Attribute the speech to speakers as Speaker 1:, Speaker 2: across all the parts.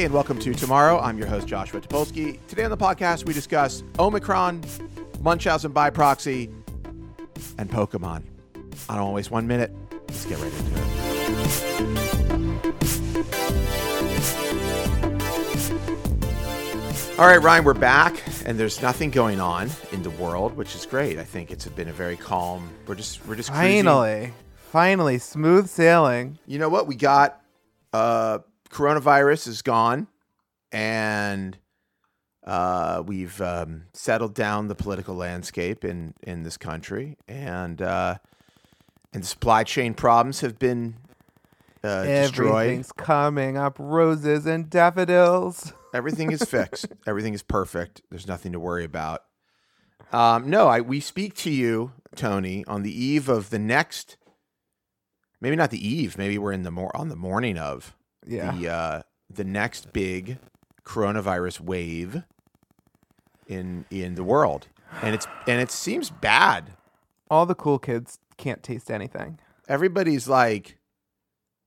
Speaker 1: Hey, and welcome to Tomorrow. I'm your host, Joshua Topolsky. Today on the podcast, we discuss Omicron, Munchausen by proxy, and Pokemon. I don't want to waste one minute. Let's get right into it. All right, Ryan, we're back, and there's nothing going on in the world, which is great. I think it's been a very calm. We're just we're just cruising.
Speaker 2: Finally, finally, smooth sailing.
Speaker 1: You know what? We got uh coronavirus is gone, and uh, we've um, settled down the political landscape in in this country, and uh, and supply chain problems have been uh, destroyed.
Speaker 2: Everything's coming up roses and daffodils.
Speaker 1: Everything is fixed. Everything is perfect. There's nothing to worry about. Um, no, I we speak to you, Tony, on the eve of the next. Maybe not the eve. Maybe we're in the more on the morning of
Speaker 2: Yeah.
Speaker 1: the uh, the next big coronavirus wave in in the world, and it's and it seems bad.
Speaker 2: All the cool kids can't taste anything.
Speaker 1: Everybody's like,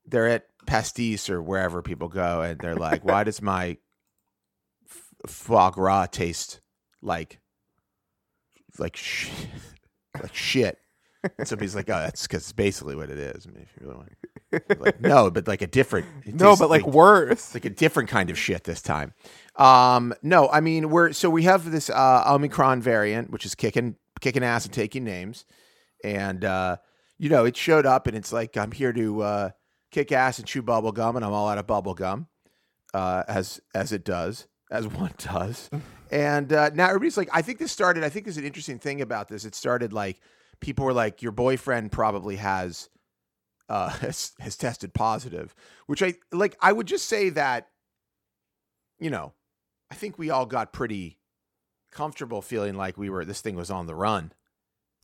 Speaker 1: they're at pastis or wherever people go, and they're like, "Why does my f- foie gras taste like like sh- like shit?" And somebody's like, "Oh, that's because it's basically what it is." I mean, if you really want, to. like, no, but like a different.
Speaker 2: No, but like worse.
Speaker 1: Like a different kind of shit this time. Um, no, I mean we're so we have this uh, Omicron variant, which is kicking kicking ass and taking names, and uh, you know it showed up, and it's like I'm here to uh, kick ass and chew bubble gum, and I'm all out of bubble gum, uh, as as it does, as one does, and uh, now everybody's like, I think this started. I think there's an interesting thing about this. It started like people were like, your boyfriend probably has uh, has, has tested positive, which I like. I would just say that, you know, I think we all got pretty comfortable feeling like we were this thing was on the run.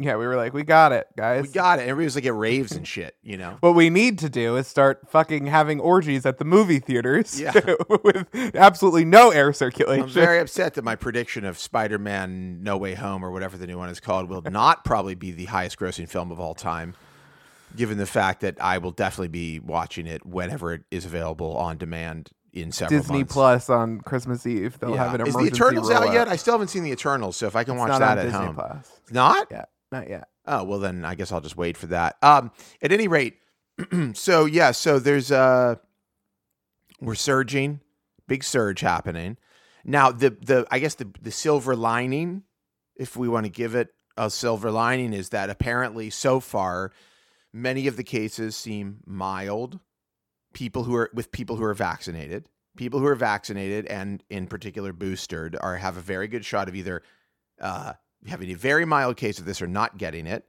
Speaker 2: Yeah, we were like, we got it, guys.
Speaker 1: We got it. Everybody was like at raves and shit, you know.
Speaker 2: what we need to do is start fucking having orgies at the movie theaters
Speaker 1: Yeah.
Speaker 2: with absolutely no air circulation.
Speaker 1: I'm very upset that my prediction of Spider-Man: No Way Home or whatever the new one is called will not probably be the highest-grossing film of all time, given the fact that I will definitely be watching it whenever it is available on demand in several months.
Speaker 2: Disney
Speaker 1: months.
Speaker 2: Plus on Christmas Eve. They'll have an
Speaker 1: Is the Eternals out yet? I still haven't seen the Eternals, so if I can
Speaker 2: It's
Speaker 1: watch that at
Speaker 2: Disney
Speaker 1: home,
Speaker 2: Plus.
Speaker 1: Not.
Speaker 2: Yeah, not yet.
Speaker 1: Oh well, then I guess I'll just wait for that. Um, at any rate, so yeah, so there's uh, we're surging, big surge happening. Now the the I guess the the silver lining, if we want to give it a silver lining, is that apparently so far, many of the cases seem mild. People who are with people who are vaccinated, people who are vaccinated and in particular boosted, are have a very good shot of either uh, having a very mild case of this or not getting it,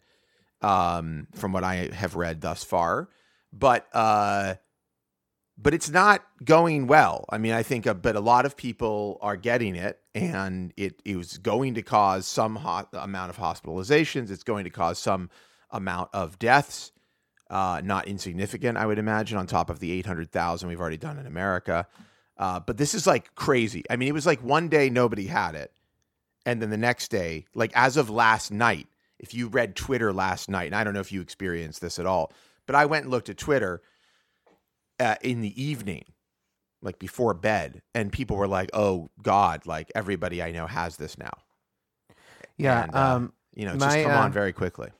Speaker 1: um, from what I have read thus far. But uh, but it's not going well. I mean, I think, uh, but a lot of people are getting it, and it it was going to cause some ho- amount of hospitalizations. It's going to cause some amount of deaths, uh, not insignificant, I would imagine, on top of the eight hundred thousand we've already done in America. Uh, but this is like crazy. I mean, it was like one day nobody had it, and then the next day, like as of last night, if you read Twitter last night, and I don't know if you experienced this at all, but I went and looked at Twitter uh, in the evening, like before bed, and people were like, "Oh God!" Like everybody I know has this now.
Speaker 2: Yeah.
Speaker 1: And, uh,
Speaker 2: um,
Speaker 1: You know, it's just come
Speaker 2: uh,
Speaker 1: on very quickly.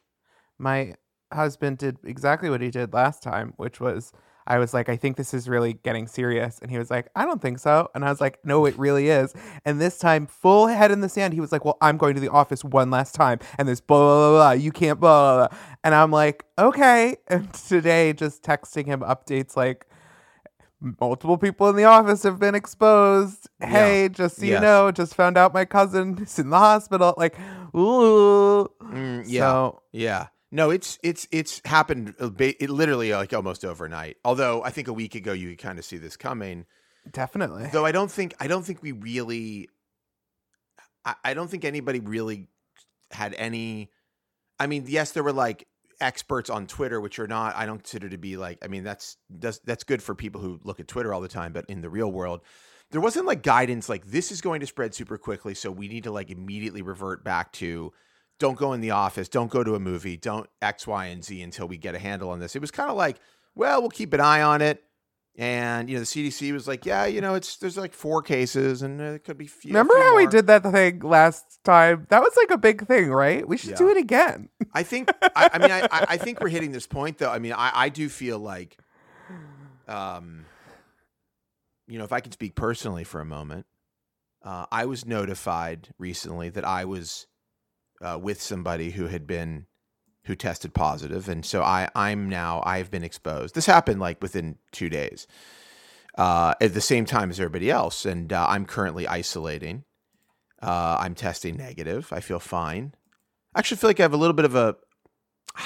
Speaker 2: my husband did exactly what he did last time, which was I was like, I think this is really getting serious. And he was like, I don't think so. And I was like, no, it really is. And this time, full head in the sand, he was like, Well, I'm going to the office one last time. And this blah, blah, blah, blah. You can't blah, blah, blah. And I'm like, Okay. And today, just texting him updates like, Multiple people in the office have been exposed.
Speaker 1: Yeah.
Speaker 2: Hey, just so
Speaker 1: Yes.
Speaker 2: you know, just found out my cousin is in the hospital. Like, ooh.
Speaker 1: Mm, yeah.
Speaker 2: So
Speaker 1: Yeah. No, it's it's it's happened uh, it literally like almost overnight. Although I think a week ago you could kind of see this coming.
Speaker 2: definitely.
Speaker 1: Though I don't think I don't think we really I, I don't think anybody really had any I mean, yes, there were like experts on Twitter, which are not, I don't consider to be like, I mean, that's that's that's good for people who look at Twitter all the time, but in the real world, there wasn't like guidance like this is going to spread super quickly, so we need to like immediately revert back to don't go in the office, don't go to a movie, don't X, Y, and Z until we get a handle on this. It was kind of like, well, we'll keep an eye on it. And you know the CDC was like, yeah, you know, it's there's like four cases, and it could be. Few,
Speaker 2: Remember
Speaker 1: few
Speaker 2: how we did that thing last time? That was like a big thing, right? We should do it again.
Speaker 1: I think. I, I mean, I, I I think we're hitting this point, though. I mean, I, I do feel like, um, you know, if I can speak personally for a moment, uh, I was notified recently that I was uh, with somebody who had been who tested positive, and so I I'm now I've been exposed. This happened like within two days, uh, at the same time as everybody else, and uh, I'm currently isolating. Uh, I'm testing negative. I feel fine. I actually feel like I have a little bit of a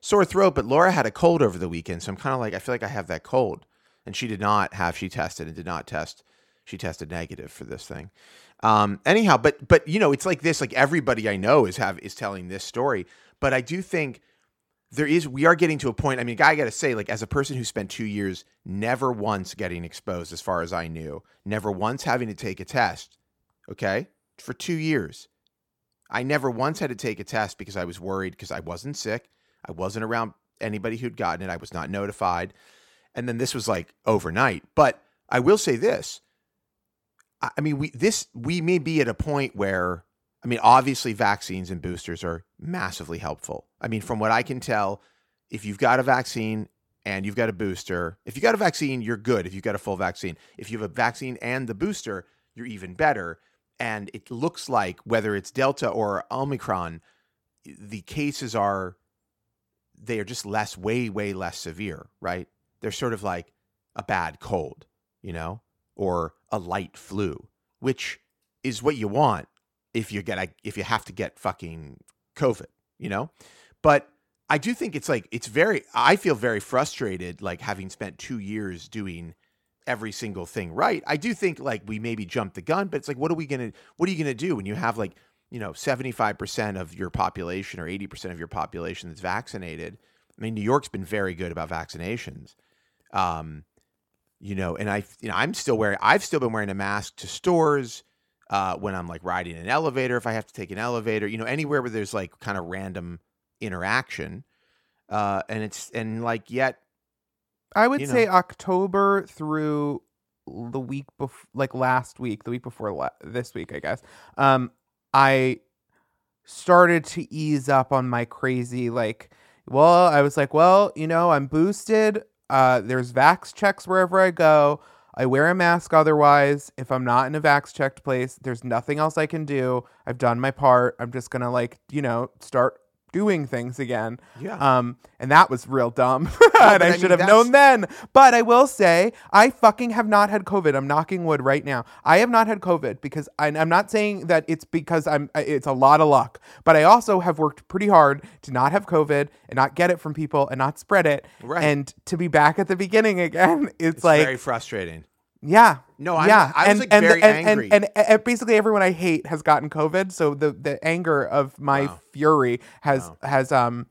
Speaker 1: sore throat, but Laura had a cold over the weekend, so I'm kind of like I feel like I have that cold, and she did not have. She tested and did not test. She tested negative for this thing. Um, anyhow, but but you know, it's like this. Like everybody I know is have is telling this story, but I do think there is. We are getting to a point. I mean, I got to say, like as a person who spent two years never once getting exposed, as far as I knew, never once having to take a test. Okay, for two years. I never once had to take a test because I was worried because I wasn't sick. I wasn't around anybody who'd gotten it. I was not notified. And then this was like overnight. But I will say this. I mean, we this we may be at a point where I mean, obviously vaccines and boosters are massively helpful. I mean, from what I can tell, if you've got a vaccine and you've got a booster, if you got a vaccine, you're good. If you've got a full vaccine, if you have a vaccine and the booster, you're even better. And it looks like whether it's Delta or Omicron, the cases are they are just less, way, way less severe, right? They're sort of like a bad cold, you know, or a light flu, which is what you want if you get if you have to get fucking COVID, you know? But I do think it's like it's very I feel very frustrated like having spent 2 years doing every single thing right. I do think like we maybe jumped the gun, but it's like what are we to what are you to do when you have like, you know, 75% of your population or 80% of your population that's vaccinated? I mean, New York's been very good about vaccinations. Um you know, and I you know, I'm still wearing I've still been wearing a mask to stores uh, when I'm like riding an elevator, if I have to take an elevator, you know, anywhere where there's like kind of random interaction. Uh, and it's, and like, yet,
Speaker 2: I would say October through the week before, like last week, the week before la- this week, I guess. Um, I started to ease up on my crazy, like, well, I was like, well, you know, I'm boosted. Uh, there's vax checks wherever I go. I wear a mask otherwise. If I'm not in a vax checked place, there's nothing else I can do. I've done my part. I'm just gonna like, you know, start doing things again.
Speaker 1: yeah.
Speaker 2: Um, and that was real dumb. and I,
Speaker 1: I
Speaker 2: should
Speaker 1: mean,
Speaker 2: have
Speaker 1: that's-
Speaker 2: known then. But I will say, I fucking have not had COVID. I'm knocking wood right now. I have not had COVID because I, I'm not saying that it's because I'm. It's a lot of luck. But I also have worked pretty hard to not have COVID and not get it from people and not spread it.
Speaker 1: Right.
Speaker 2: And to be back at the beginning again, it's,
Speaker 1: it's
Speaker 2: like
Speaker 1: very frustrating.
Speaker 2: Yeah.
Speaker 1: No, I'm-
Speaker 2: yeah.
Speaker 1: I was,
Speaker 2: and,
Speaker 1: like,
Speaker 2: and,
Speaker 1: very
Speaker 2: and,
Speaker 1: angry.
Speaker 2: And, and, and basically everyone I hate has gotten COVID. So the, the anger of my
Speaker 1: Wow.
Speaker 2: fury has has um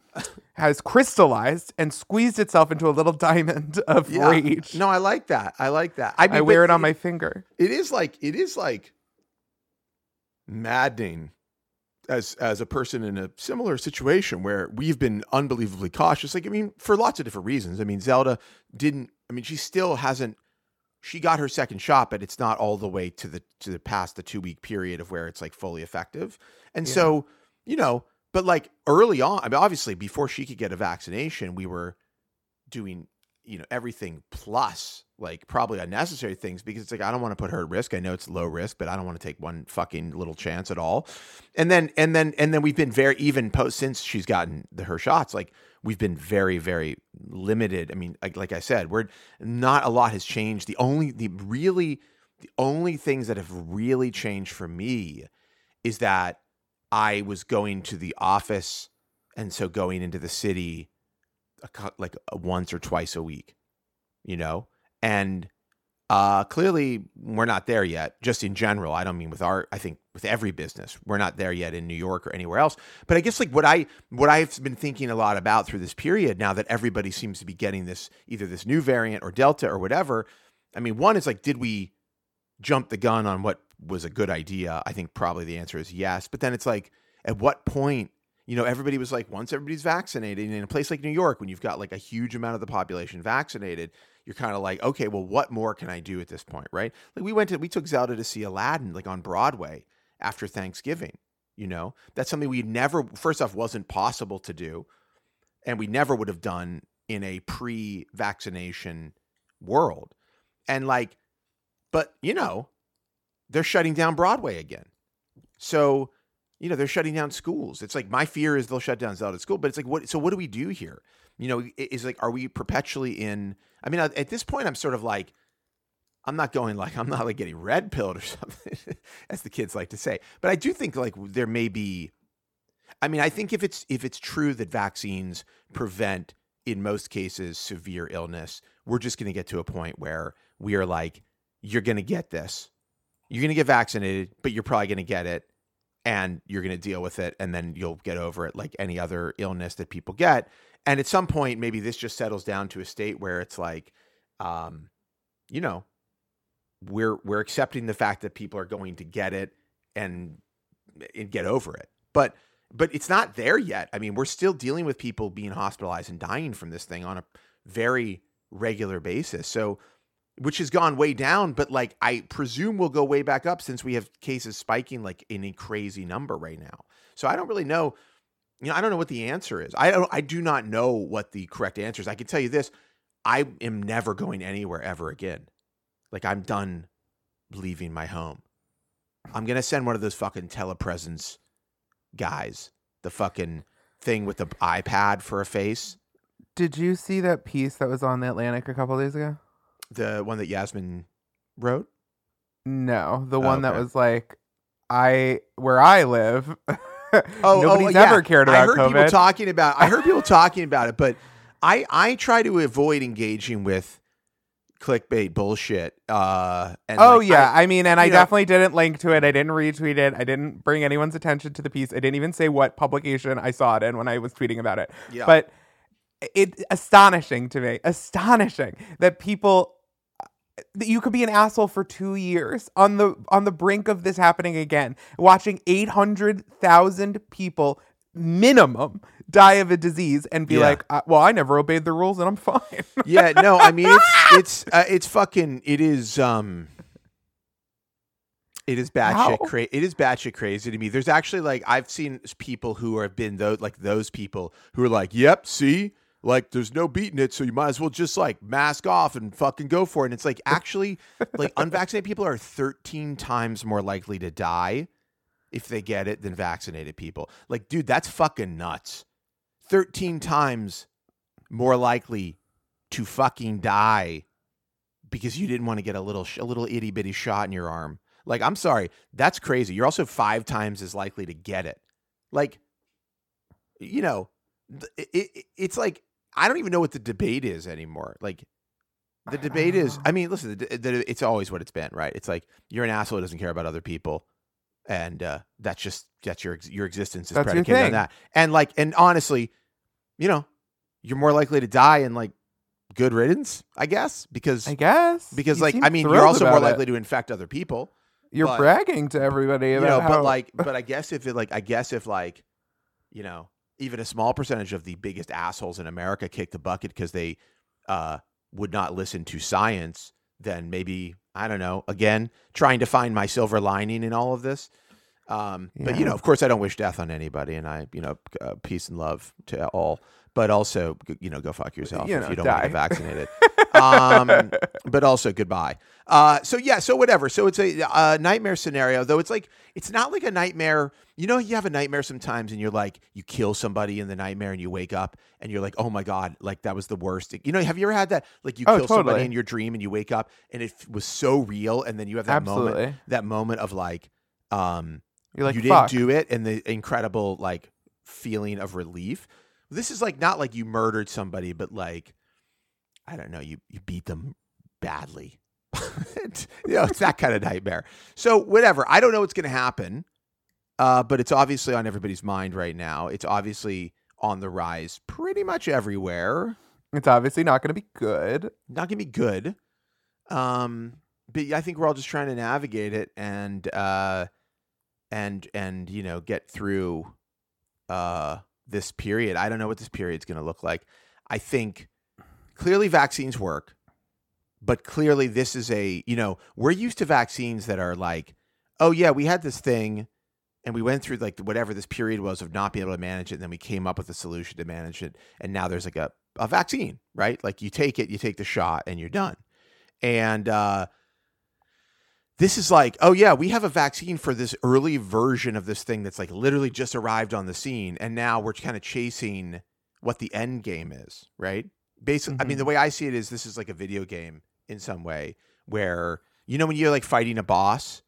Speaker 2: has crystallized and squeezed itself into a little diamond of
Speaker 1: Yeah.
Speaker 2: rage.
Speaker 1: No, I like that. I like that. I, mean,
Speaker 2: I wear it on my finger.
Speaker 1: it is like it is like maddening as as a person in a similar situation where we've been unbelievably cautious like i mean for lots of different reasons i mean zelda didn't i mean she still hasn't she got her second shot but it's not all the way to the to the past the two week period of where it's like fully effective and
Speaker 2: Yeah.
Speaker 1: so you know but like early on i mean obviously before she could get a vaccination we were doing you know everything plus like probably unnecessary things because it's like I don't want to put her at risk. I know it's low risk, but I don't want to take one fucking little chance at all. And then and then and then we've been very even post since she's gotten the, her shots. Like we've been very very limited. I mean, like, like I said, we're not a lot has changed. The only the really the only things that have really changed for me is that I was going to the office and so going into the city a, like once or twice a week, you know, and Uh, clearly, we're not there yet. Just in general, I don't mean with our. I think with every business, we're not there yet in New York or anywhere else. But I guess like what I what I've been thinking a lot about through this period now that everybody seems to be getting this either this new variant or Delta or whatever. I mean, one is like, did we jump the gun on what was a good idea? I think probably the answer is yes. But then it's like, at what point you know, everybody was like, once everybody's vaccinated, in a place like New York, when you've got like a huge amount of the population vaccinated, you're kind of like, okay, well, what more can I do at this point, right? Like we went to, we took Zelda to see Aladdin, like on Broadway after Thanksgiving. You know, that's something we never, first off, wasn't possible to do, and we never would have done in a pre-vaccination world. And like, but you know, they're shutting down Broadway again. So you know they're shutting down schools. It's like my fear is they'll shut down zelda school but it's like what so what do we do here? You know is like are we perpetually in i mean at this point i'm sort of like i'm not going like i'm not like getting red pilled or something as the kids like to say. But i do think like there may be i mean i think if it's if it's true that vaccines prevent in most cases severe illness we're just going to get to a point where we are like you're going to get this. You're going to get vaccinated but you're probably going to get it and you're going to deal with it and then you'll get over it like any other illness that people get. And at some point maybe this just settles down to a state where it's like um you know we're we're accepting the fact that people are going to get it and, and get over it. But but it's not there yet. I mean we're still dealing with people being hospitalized and dying from this thing on a very regular basis. So which has gone way down, but like I presume will go way back up since we have cases spiking like in a crazy number right now. So I don't really know. You know, I don't know what the answer is. I don't. I do not know what the correct answer is. I can tell you this: I am never going anywhere ever again. Like I'm done leaving my home. I'm gonna send one of those fucking telepresence guys the fucking thing with the iPad for a face.
Speaker 2: Did you see that piece that was on the Atlantic a couple days ago?
Speaker 1: The one that Yasmin wrote?
Speaker 2: No, the one that was like, I where I live.
Speaker 1: Oh,
Speaker 2: nobody's
Speaker 1: oh, yeah.
Speaker 2: ever cared about
Speaker 1: I heard
Speaker 2: COVID.
Speaker 1: people talking about. I heard people talking about it, but I I try to avoid engaging with clickbait bullshit. Uh, and
Speaker 2: oh
Speaker 1: like,
Speaker 2: yeah,
Speaker 1: I,
Speaker 2: I, mean, and I
Speaker 1: know-
Speaker 2: definitely didn't link to it. I didn't retweet it. I didn't bring anyone's attention to the piece. I didn't even say what publication I saw it in when I was tweeting about it.
Speaker 1: Yeah.
Speaker 2: But it astonishing to me, astonishing that people you could be an asshole for two years on the on the brink of this happening again, watching eight hundred thousand people minimum die of a disease and be
Speaker 1: Yeah.
Speaker 2: like, uh, "Well, I never obeyed the rules and I'm fine."
Speaker 1: yeah, no, I mean it's it's uh, it's fucking it is um it is batshit crazy. It is batshit crazy to me. There's actually like I've seen people who have been those like those people who are like, "Yep, see, like there's no beating it, so you might as well just like mask off and fucking go for it." And it's like actually, like unvaccinated people are 13 times more likely to die if they get it than vaccinated people. Like, dude, that's fucking nuts. 13 times more likely to fucking die because you didn't want to get a little sh- a little itty bitty shot in your arm. Like, I'm sorry, that's crazy. You're also five times as likely to get it. Like, you know, it, it, it's like I don't even know what the debate is anymore. Like, the debate is, I mean, listen, the, the, it's always what it's been, right? It's like you're an asshole who doesn't care about other people, and uh, that's just that's your your existence is
Speaker 2: That's
Speaker 1: predicated on that. And like, and honestly, you know, you're more likely to die in like good riddance, I guess, because
Speaker 2: I guess
Speaker 1: because
Speaker 2: You
Speaker 1: like I mean, you're also more
Speaker 2: about it.
Speaker 1: likely to infect other people.
Speaker 2: You're
Speaker 1: but-
Speaker 2: bragging to everybody
Speaker 1: You
Speaker 2: about
Speaker 1: know,
Speaker 2: how
Speaker 1: but like, but I guess if it like, I guess if like, you know, even a small percentage of the biggest assholes in America kicked the bucket because they uh, would not listen to science, then maybe I don't know. Again, trying to find my silver lining in all of this. Um, But you know, of course, I don't wish death on anybody, and I, you know, uh, peace and love to all. But also, you know, go fuck yourself
Speaker 2: You
Speaker 1: if
Speaker 2: know,
Speaker 1: you don't want to
Speaker 2: die.
Speaker 1: get vaccinated. um, but also goodbye. Uh, so yeah, so whatever. So it's a, a nightmare scenario, though. It's like it's not like a nightmare. You know, you have a nightmare sometimes, and you're like, you kill somebody in the nightmare, and you wake up, and you're like, oh my god, like that was the worst. You know, have you ever had that? Like you
Speaker 2: Oh,
Speaker 1: kill somebody in your dream, and you wake up, and it was so real, and then you have that moment, that moment of like, um,
Speaker 2: you're like,
Speaker 1: you
Speaker 2: fuck.
Speaker 1: didn't do it, and the incredible like feeling of relief. This is like not like you murdered somebody, but like I don't know, you you beat them badly. you know, it's that kind of nightmare. So whatever. I don't know what's going to happen, uh, but it's obviously on everybody's mind right now. It's obviously on the rise pretty much everywhere.
Speaker 2: It's obviously not going to be good.
Speaker 1: Not going to be good. Um, but I think we're all just trying to navigate it and uh, and and you know get through uh, this period. I don't know what this period's going to look like. I think clearly vaccines work, but clearly this is a, you know, we're used to vaccines that are like, oh yeah, we had this thing and we went through like whatever this period was of not being able to manage it and then we came up with a solution to manage it and now there's like a, a vaccine, right? Like you take it, you take the shot and you're done. And uh this is like, oh yeah, we have a vaccine for this early version of this thing that's like literally just arrived on the scene, and now we're kind of chasing what the end game is, right? Basically, I mean, the way I see it is this is like a video game in some way where you know when you're like fighting a boss,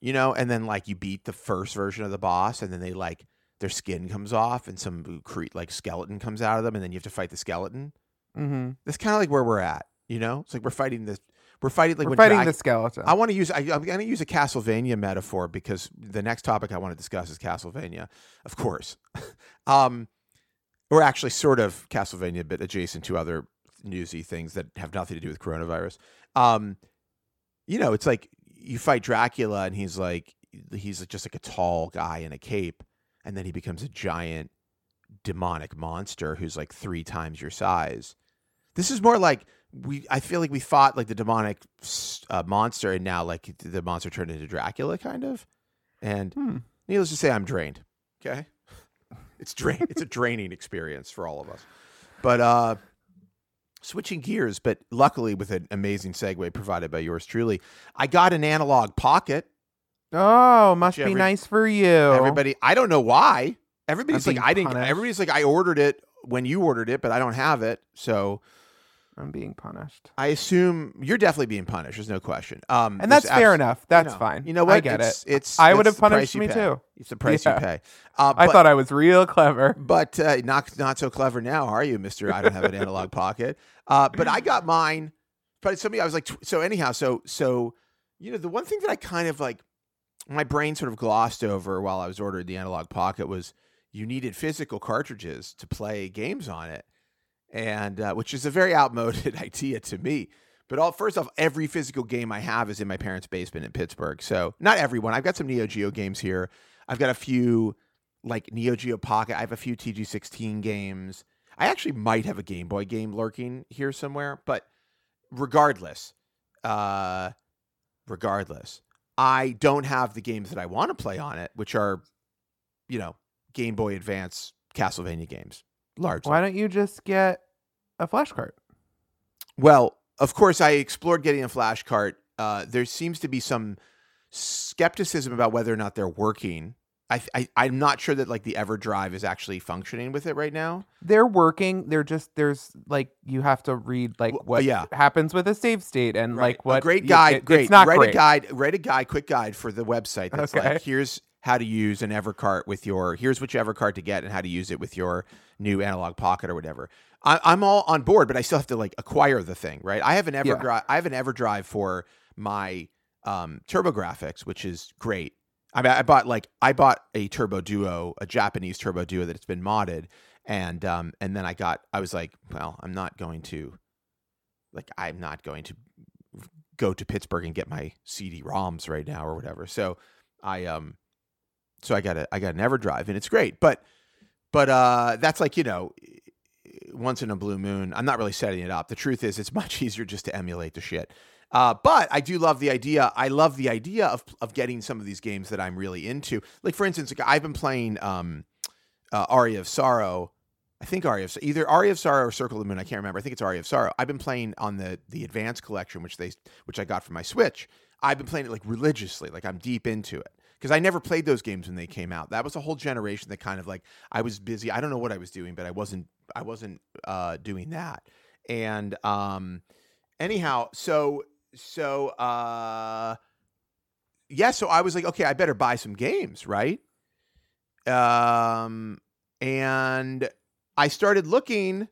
Speaker 1: you know, and then like you beat the first version of the boss, and then they like their skin comes off and some cre- like skeleton comes out of them, and then you have to fight the skeleton.
Speaker 2: Mm-hmm.
Speaker 1: That's kind of like where we're at, you know. It's like we're fighting this. We're fighting like
Speaker 2: We're fighting
Speaker 1: Drag-
Speaker 2: the skeleton.
Speaker 1: I want to use. I, I'm going to use a Castlevania metaphor because the next topic I want to discuss is Castlevania, of course, um, or actually sort of Castlevania, but adjacent to other newsy things that have nothing to do with coronavirus. Um, you know, it's like you fight Dracula, and he's like he's just like a tall guy in a cape, and then he becomes a giant demonic monster who's like three times your size. This is more like we. I feel like we fought like the demonic uh, monster, and now like the monster turned into Dracula, kind of. And
Speaker 2: Hmm.
Speaker 1: needless to say, I'm drained. Okay, it's drain. it's a draining experience for all of us. But uh, switching gears, but luckily with an amazing segue provided by yours truly, I got an analog pocket.
Speaker 2: Oh, must be
Speaker 1: every-
Speaker 2: nice for you.
Speaker 1: Everybody, I don't know why. Everybody's
Speaker 2: I'm
Speaker 1: like, I didn't.
Speaker 2: punished.
Speaker 1: Everybody's like, I ordered it when you ordered it, but I don't have it. So
Speaker 2: I'm being punished.
Speaker 1: I assume you're definitely being punished. There's no question. Um,
Speaker 2: And that's fair
Speaker 1: abs-
Speaker 2: enough.
Speaker 1: you
Speaker 2: That's
Speaker 1: know,
Speaker 2: fine.
Speaker 1: You know what?
Speaker 2: I get
Speaker 1: it's,
Speaker 2: it.
Speaker 1: It's
Speaker 2: I would have punished me
Speaker 1: pay.
Speaker 2: too.
Speaker 1: It's the price
Speaker 2: Yeah.
Speaker 1: you pay. Uh,
Speaker 2: I thought I was real clever.
Speaker 1: but uh, not not so clever now, are you, Mister? I don't have an analog pocket. Uh, but I got mine. But somebody, I was like, so anyhow, so so you know, the one thing that I kind of like, my brain sort of glossed over while I was ordering the analog pocket was you needed physical cartridges to play games on it, and uh, which is a very outmoded idea to me. But all first off, every physical game I have is in my parents' basement in Pittsburgh. So not everyone. I've got some Neo Geo games here. I've got a few like Neo Geo Pocket. I have a few TG16 games. I actually might have a Game Boy game lurking here somewhere, but regardless, uh, regardless, I don't have the games that I want to play on it, which are, you know, Game Boy Advance Castlevania games, largely.
Speaker 2: Why don't you just get a flash cart?
Speaker 1: Well, of course, I explored getting a flash cart. Uh, there seems to be some skepticism about whether or not they're working. I, I I'm not sure that like the EverDrive is actually functioning with it right now.
Speaker 2: They're working. They're just there's like you have to read like
Speaker 1: Well,
Speaker 2: what
Speaker 1: yeah.
Speaker 2: happens with a save state and
Speaker 1: Right.
Speaker 2: like what
Speaker 1: a great guide.
Speaker 2: it-
Speaker 1: great.
Speaker 2: It's not
Speaker 1: write
Speaker 2: great.
Speaker 1: a guide. Write a guide. Quick guide for the website. That's
Speaker 2: Okay.
Speaker 1: like here's how to use an Evercart with your here's which Evercart to get and how to use it with your new analog pocket or whatever. I, I'm all on board, but I still have to like acquire the thing, right? I have an
Speaker 2: Yeah.
Speaker 1: I have an EverDrive for my um, TurboGrafx, which is great. I mean, I bought like I bought a Turbo Duo, a Japanese Turbo Duo that's been modded, and um, and then I got I was like, well, I'm not going to, like, I'm not going to go to Pittsburgh and get my CD-ROMs right now or whatever. So I um, so I gotta I got an EverDrive and it's great, but but uh, that's like you know, once in a blue moon. I'm not really setting it up. The truth is, it's much easier just to emulate the shit. Uh, but I do love the idea. I love the idea of of getting some of these games that I'm really into. Like for instance, like I've been playing um, uh, Aria of Sorrow. I think Aria of either Aria of Sorrow or Circle of the Moon. I can't remember. I think it's Aria of Sorrow. I've been playing on the the Advance Collection, which they which I got for my Switch. I've been playing it like religiously, like I'm deep into it because I never played those games when they came out. That was a whole generation that kind of like I was busy. I don't know what I was doing, but I wasn't I wasn't uh, doing that. And um, anyhow, so so uh, yeah, so I was like, okay, I better buy some games, right? Um, and I started looking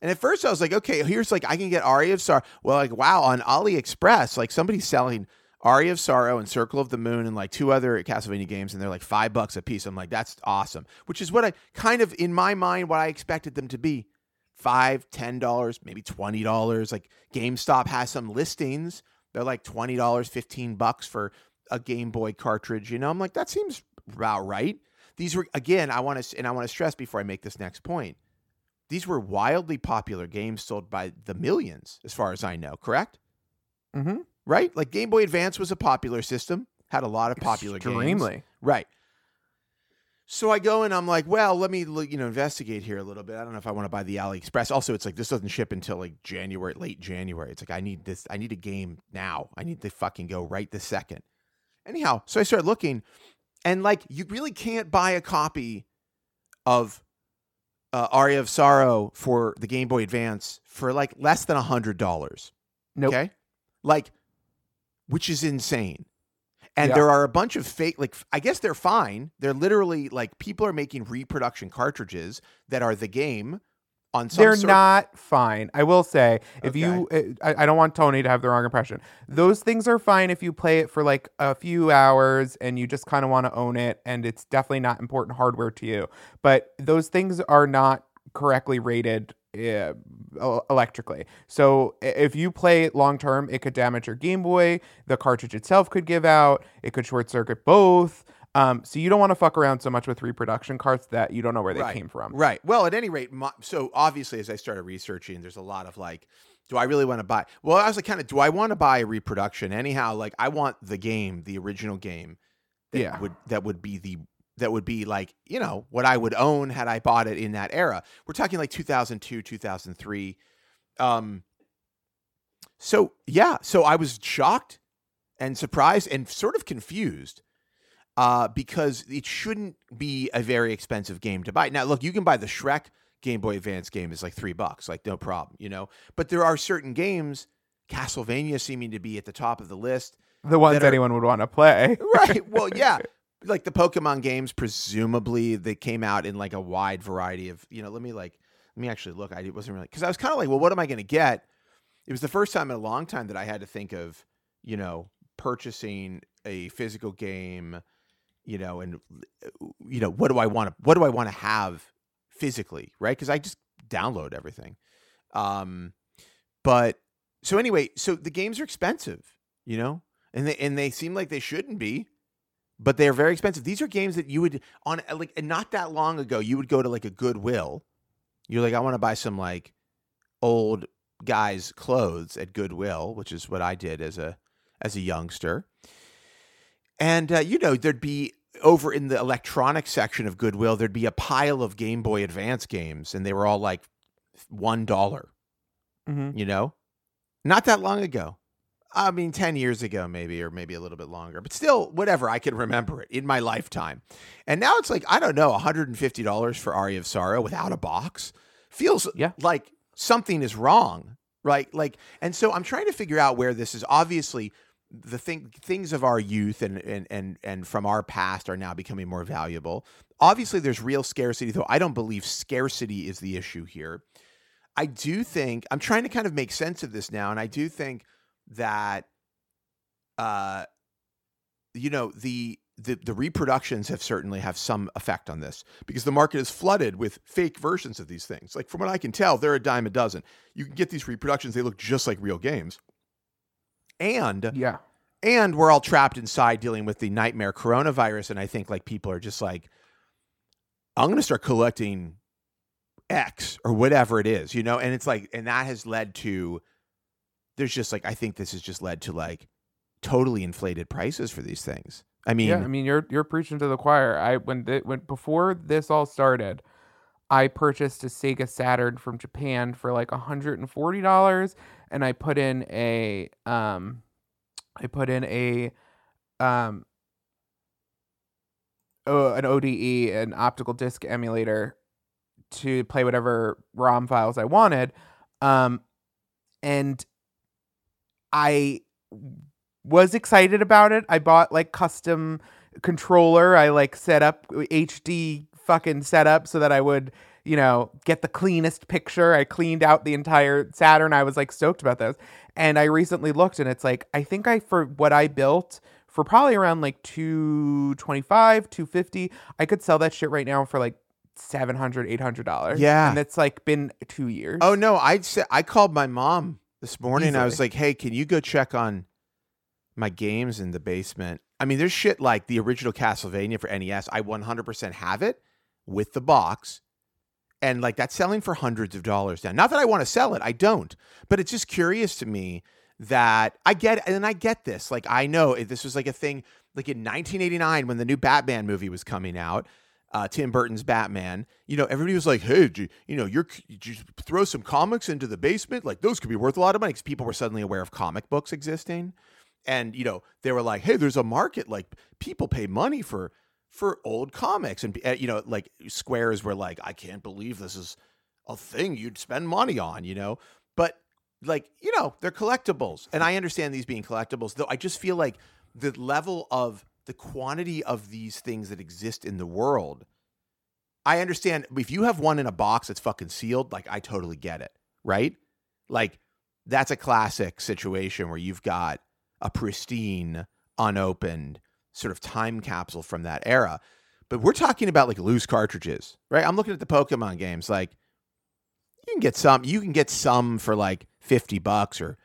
Speaker 1: And at first I was like, okay, here's like I can get Aria of Sorrow. Well, like wow, on AliExpress, like somebody's selling Aria of Sorrow and Circle of the Moon and like two other Castlevania games, and they're like five bucks a piece. I'm like, that's awesome. Which is what I kind of in my mind what I expected them to be. Five, ten dollars, maybe twenty dollars. Like GameStop has some listings. They're like twenty dollars, fifteen bucks for a Game Boy cartridge. You know, I'm like, that seems about right. These were again, I want to and I want to stress before I make this next point. These were wildly popular games sold by the millions, as far as I know. Correct?
Speaker 2: Mm-hmm.
Speaker 1: Right? Like Game Boy Advance was a popular system, had a lot of popular games.
Speaker 2: Extremely.
Speaker 1: Right. So I go and I'm like, well, let me you know investigate here a little bit. I don't know if I want to buy the AliExpress. Also, it's like this doesn't ship until like January, late January. It's like I need this. I need a game now. I need to fucking go right this second. Anyhow, so I start looking, and like you really can't buy a copy of uh, Aria of Sorrow for the Game Boy Advance for like less than a hundred dollars.
Speaker 2: Nope.
Speaker 1: Okay. Like, which is insane. And
Speaker 2: Yeah.
Speaker 1: there are a bunch of fake, like, I guess they're fine. They're literally like people are making reproduction cartridges that are the game on some
Speaker 2: They're
Speaker 1: sort
Speaker 2: not fine. I will say, if you, eh, I, I don't want Tony to have the wrong impression. Those things are fine if you play it for like a few hours and you just kind of want to own it, and it's definitely not important hardware to you. But those things are not correctly rated uh, electrically. So if you play long term, it could damage your Game Boy. The cartridge itself could give out. It could short circuit both. Um, so you don't want to fuck around so much with reproduction carts that you don't know where they
Speaker 1: Right.
Speaker 2: came from.
Speaker 1: Right. Well, at any rate, my, so obviously, as I started researching, there's a lot of like, do I really want to buy? Well, I was like, kind of, do I want to buy a reproduction? Anyhow, like, I want the game, the original game, that
Speaker 2: Yeah.
Speaker 1: would that would be the that would be like you know what I would own had I bought it in that era. We're talking like 2002, 2003. Um. So yeah, so I was shocked and surprised and sort of confused uh, because it shouldn't be a very expensive game to buy. Now, look, you can buy the Shrek Game Boy Advance game is like three bucks, like no problem, you know. But there are certain games, Castlevania seeming to be at the top of the list.
Speaker 2: The ones
Speaker 1: That are-
Speaker 2: anyone would want to play.
Speaker 1: Right. Well, yeah. Like the Pokemon games, presumably they came out in like a wide variety of, you know, let me like, let me actually look. I wasn't really, because I was kind of like, well, what am I going to get? It was the first time in a long time that I had to think of, you know, purchasing a physical game, you know, and, you know, what do I want to, what do I want to have physically, right? Because I just download everything. Um, but so anyway, so the games are expensive, you know, and they and they seem like they shouldn't be, but they're very expensive. These are games that you would on like not that long ago you would go to like a Goodwill. You're like, I want to buy some like old guys' clothes at Goodwill, which is what I did as a as a youngster. And uh, you know, there'd be over in the electronic section of Goodwill, there'd be a pile of Game Boy Advance games, and they were all like one dollar
Speaker 2: hmm
Speaker 1: you know not that long ago i mean 10 years ago maybe or maybe a little bit longer but still whatever i can remember it in my lifetime. And now it's like i don't know $150 for aria of sorrow without a box feels
Speaker 2: Yeah.
Speaker 1: like something is wrong right? Like and so i'm trying to figure out where this is obviously the thing things of our youth and and and and from our past are now becoming more valuable. Obviously there's real scarcity though i don't believe scarcity is the issue here. I do think I'm trying to kind of make sense of this now, and I do think that, uh, you know, the the the reproductions have certainly have some effect on this because the market is flooded with fake versions of these things. Like from what I can tell, they're a dime a dozen. You can get these reproductions; they look just like real games, and
Speaker 2: Yeah.
Speaker 1: and we're all trapped inside dealing with the nightmare coronavirus and i think like people are just like i'm going to start collecting x or whatever it is you know and it's like and that has led to there's just like i think this has just led to like totally inflated prices for these things i mean
Speaker 2: yeah, I mean you're you're preaching to the choir. I when th- when before this all started, I purchased a Sega Saturn from Japan for like hundred and forty dollars, and I put in a um, I put in a um, uh, an ODE, an optical disc emulator, to play whatever ROM files I wanted, um, and I was excited about it. I bought like custom controller. I like set up uh, HD fucking setup so that I would you know, get the cleanest picture. I cleaned out the entire Saturn. I was like stoked about this. And I recently looked and it's like, I think I, for what I built, for probably around like 225 250 i could sell that shit right now for like 700 800 dollars
Speaker 1: Yeah.
Speaker 2: and it's like been two years
Speaker 1: Oh no, I said I called my mom this morning. I was like, "Hey, can you go check on my games in the basement?" I mean, there's shit like the original Castlevania for NES. I 100% have it with the box, and like that's selling for hundreds of dollars now. Not that I want to sell it, I don't. But it's just curious to me that I get, and I get this. Like I know eh, this was like a thing, like in 1989 when the new Batman movie was coming out uh, Tim Burton's Batman, you know, everybody was like, "Hey, you, you know, you're you throw some comics into the basement? Like those could be worth a lot of money." Because people were suddenly aware of comic books existing, and you know, they were like, "Hey, there's a market. Like people pay money for for old comics," and uh, you know, like squares were like, "I can't believe this is a thing you'd spend money on," you know, but like you know, they're collectibles, and I understand these being collectibles, though. I just feel like the level of the quantity of these things that exist in the world. I understand if you have one in a box that's fucking sealed, like I totally get it, right? Like that's a classic situation where you've got a pristine, unopened sort of time capsule from that era. But we're talking about like loose cartridges, right? I'm looking at the Pokemon games. Like you can get some, you can get some for like 50 bucks or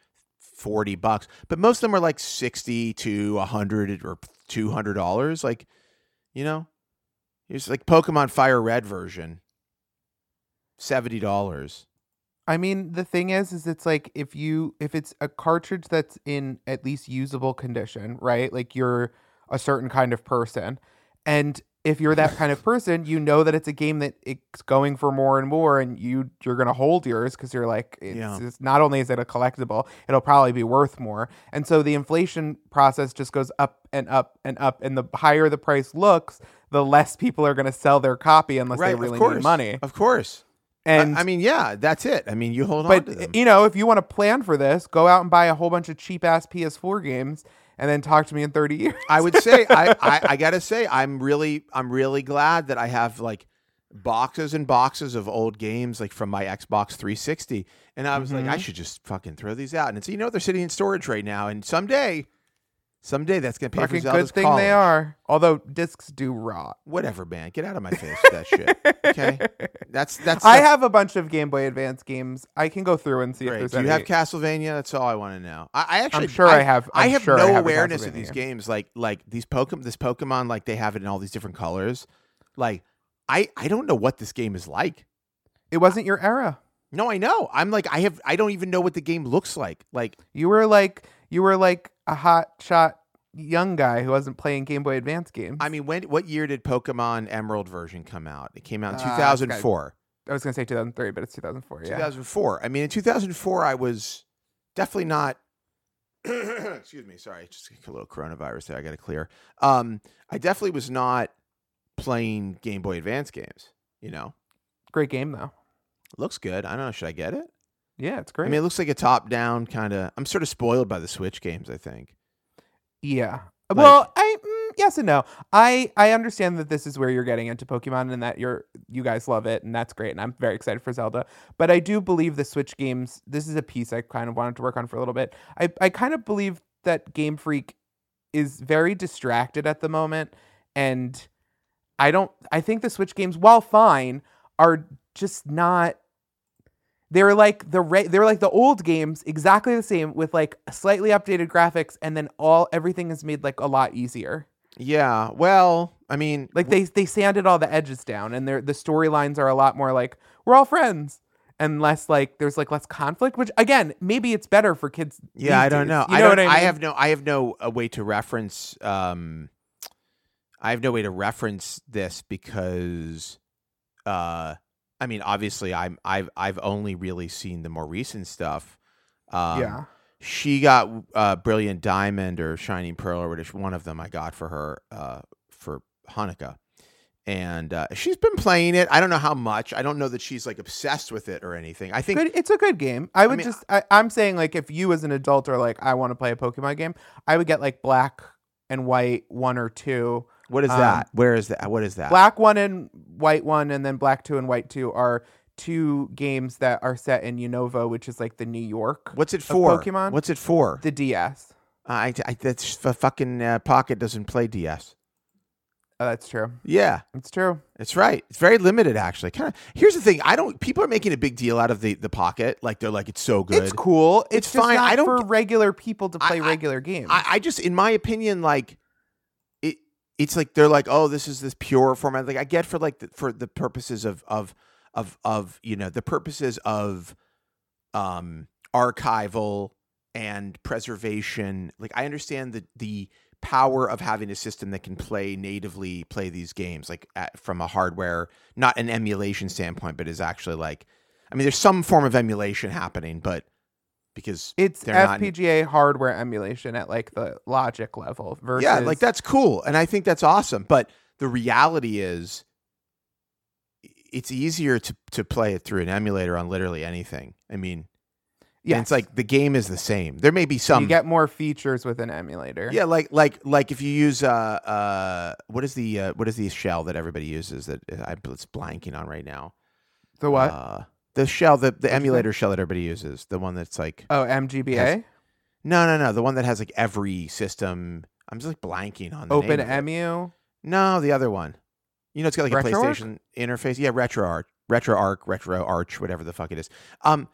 Speaker 1: 40 bucks, but most of them are like 60 to 100 or 200 dollars. Like, you know, it's like Pokemon Fire Red version, seventy dollars.
Speaker 2: I mean, the thing is, is it's like if you if it's a cartridge that's in at least usable condition, right? Like you're a certain kind of person, and if you're that kind of person, you know that it's a game that it's going for more and more, and you you're gonna hold yours because you're like, it's,
Speaker 1: Yeah.
Speaker 2: it's not only is it a collectible, it'll probably be worth more, and so the inflation process just goes up and up and up, and the higher the price looks, the less people are gonna sell their copy unless they really need money.
Speaker 1: Of course.
Speaker 2: And
Speaker 1: I, I mean, yeah, that's it. I mean, you hold on
Speaker 2: but you know, if you want to plan for this, go out and buy a whole bunch of cheap ass PS4 games, and then talk to me in 30 years.
Speaker 1: I would say I, I I gotta say I'm really I'm really glad that I have like boxes and boxes of old games like from my Xbox 360, and I was like I
Speaker 2: Mhm.
Speaker 1: should just fucking throw these out. And it's you know they're sitting in storage right now, and someday, someday that's gonna pay
Speaker 2: Fucking
Speaker 1: for Zelda's
Speaker 2: good thing
Speaker 1: college.
Speaker 2: they are. Although discs do rot.
Speaker 1: Whatever, man. Get out of my face with that shit. Okay, that's that's.
Speaker 2: I
Speaker 1: that's
Speaker 2: have a bunch of Game Boy Advance games. I can go through and see if
Speaker 1: great.
Speaker 2: there's
Speaker 1: Do you
Speaker 2: any.
Speaker 1: have Castlevania? That's all I want to know. I, I actually,
Speaker 2: I'm sure I, have.
Speaker 1: I
Speaker 2: I'm
Speaker 1: have
Speaker 2: sure
Speaker 1: no
Speaker 2: I have a
Speaker 1: awareness of these
Speaker 2: Castlevania.
Speaker 1: games. Like like these Pokemon, this Pokemon, like they have it in all these different colors. Like I I don't know what this game is like.
Speaker 2: It wasn't your era.
Speaker 1: No, I know. I'm like I have I don't even know what the game looks like. Like
Speaker 2: You were like you were like a hot shot young guy who wasn't playing Game Boy Advance games.
Speaker 1: I mean, when what year did Pokemon Emerald version come out? It came out in
Speaker 2: Uh, it's
Speaker 1: 2004.
Speaker 2: I was gonna say 2003, but it's 2004. Yeah.
Speaker 1: 2004. I mean, in 2004, I was definitely not. excuse me. Sorry, just a little coronavirus there. I got to clear. Um, I definitely was not playing Game Boy Advance games. You know,
Speaker 2: Great game though.
Speaker 1: looks good. I don't know. Should I get it?
Speaker 2: Yeah, it's great.
Speaker 1: I mean, it looks like a top-down kind of. I'm sort of spoiled by the Switch games. I think.
Speaker 2: Yeah.
Speaker 1: Like-
Speaker 2: well, I mm, yes and no. I I understand that this is where you're getting into Pokemon and that you're you guys love it and that's great and I'm very excited for Zelda. But I do believe the Switch games. This is a piece I kind of wanted to work on for a little bit. I I kind of believe that Game Freak is very distracted at the moment and I don't I think the Switch games while fine are just not they're like the re- they're like the old games exactly the same with like slightly updated graphics and then all everything is made like a lot easier
Speaker 1: Yeah. Well, I mean,
Speaker 2: like they they sanded all the edges down and they're the storylines are a lot more like we're all friends and less like there's like less conflict which again maybe it's better for kids
Speaker 1: Yeah, I don't
Speaker 2: days.
Speaker 1: know.
Speaker 2: you
Speaker 1: I don't.
Speaker 2: I,
Speaker 1: I, have no. I have no a way to reference. Um, I have no way to reference this because, uh, I mean, obviously, I'm. I've. I've only really seen the more recent stuff. Um,
Speaker 2: yeah
Speaker 1: She got uh, brilliant diamond or shining pearl or whatever. One of them I got for her uh, for Hanukkah. And uh, she's been playing it. I don't know how much. I don't know that she's like obsessed with it or anything. I think
Speaker 2: good it's a good game i would
Speaker 1: mean,
Speaker 2: just I, i'm saying like if you as an adult are like i want to play a pokemon game i would get like black and white one or two
Speaker 1: What is
Speaker 2: Um,
Speaker 1: that? Where is that? What is that?
Speaker 2: Black one and white one, and then black two and white two are two games that are set in Unova, which is like the New York,
Speaker 1: What's it for?
Speaker 2: Pokemon?
Speaker 1: What's it for?
Speaker 2: the DS.
Speaker 1: I, I that's fucking uh, Pocket doesn't play DS.
Speaker 2: Oh, that's true.
Speaker 1: Yeah,
Speaker 2: It's true.
Speaker 1: it's right. It's very limited, actually. Kind of. Here's the thing: I don't. People are making a big deal out of the the Pocket. Like they're like it's so good.
Speaker 2: It's cool.
Speaker 1: It's
Speaker 2: It's,
Speaker 1: fine. I don't
Speaker 2: for regular people to play
Speaker 1: I-
Speaker 2: regular games.
Speaker 1: I, I just, in my opinion, like. It's like they're like, oh, this is this pure format. Like I get for like the, for the purposes of of of of you know the purposes of um archival and preservation. Like I understand the the power of having a system that can play natively play these games like at, from a hardware not an emulation standpoint but is actually like i mean there's some form of emulation happening but because
Speaker 2: it's
Speaker 1: they're not-
Speaker 2: FPGA hardware emulation at like the logic level versus
Speaker 1: Yeah, like that's cool. And I think that's awesome. But the reality is it's easier to, to play it through an emulator on literally anything. I mean, yeah, it's like the game is the same. There may be some
Speaker 2: you get more features with an emulator.
Speaker 1: Yeah, like like like if you use uh uh what is the uh, what is the shell that everybody uses that I it's blanking on right now.
Speaker 2: The what?
Speaker 1: Uh, the shell the the emulator shell that everybody uses, the one that's like
Speaker 2: oh, MGBA.
Speaker 1: has- no, no, no, the one that has like every system. I'm just like blanking on the
Speaker 2: Open
Speaker 1: name of it.
Speaker 2: EMU.
Speaker 1: No, the other one. You know, it's got like a
Speaker 2: RetroArch?
Speaker 1: PlayStation interface. Yeah, RetroArch, Retro RetroArch, RetroArch, RetroArch, whatever the fuck it is. Um,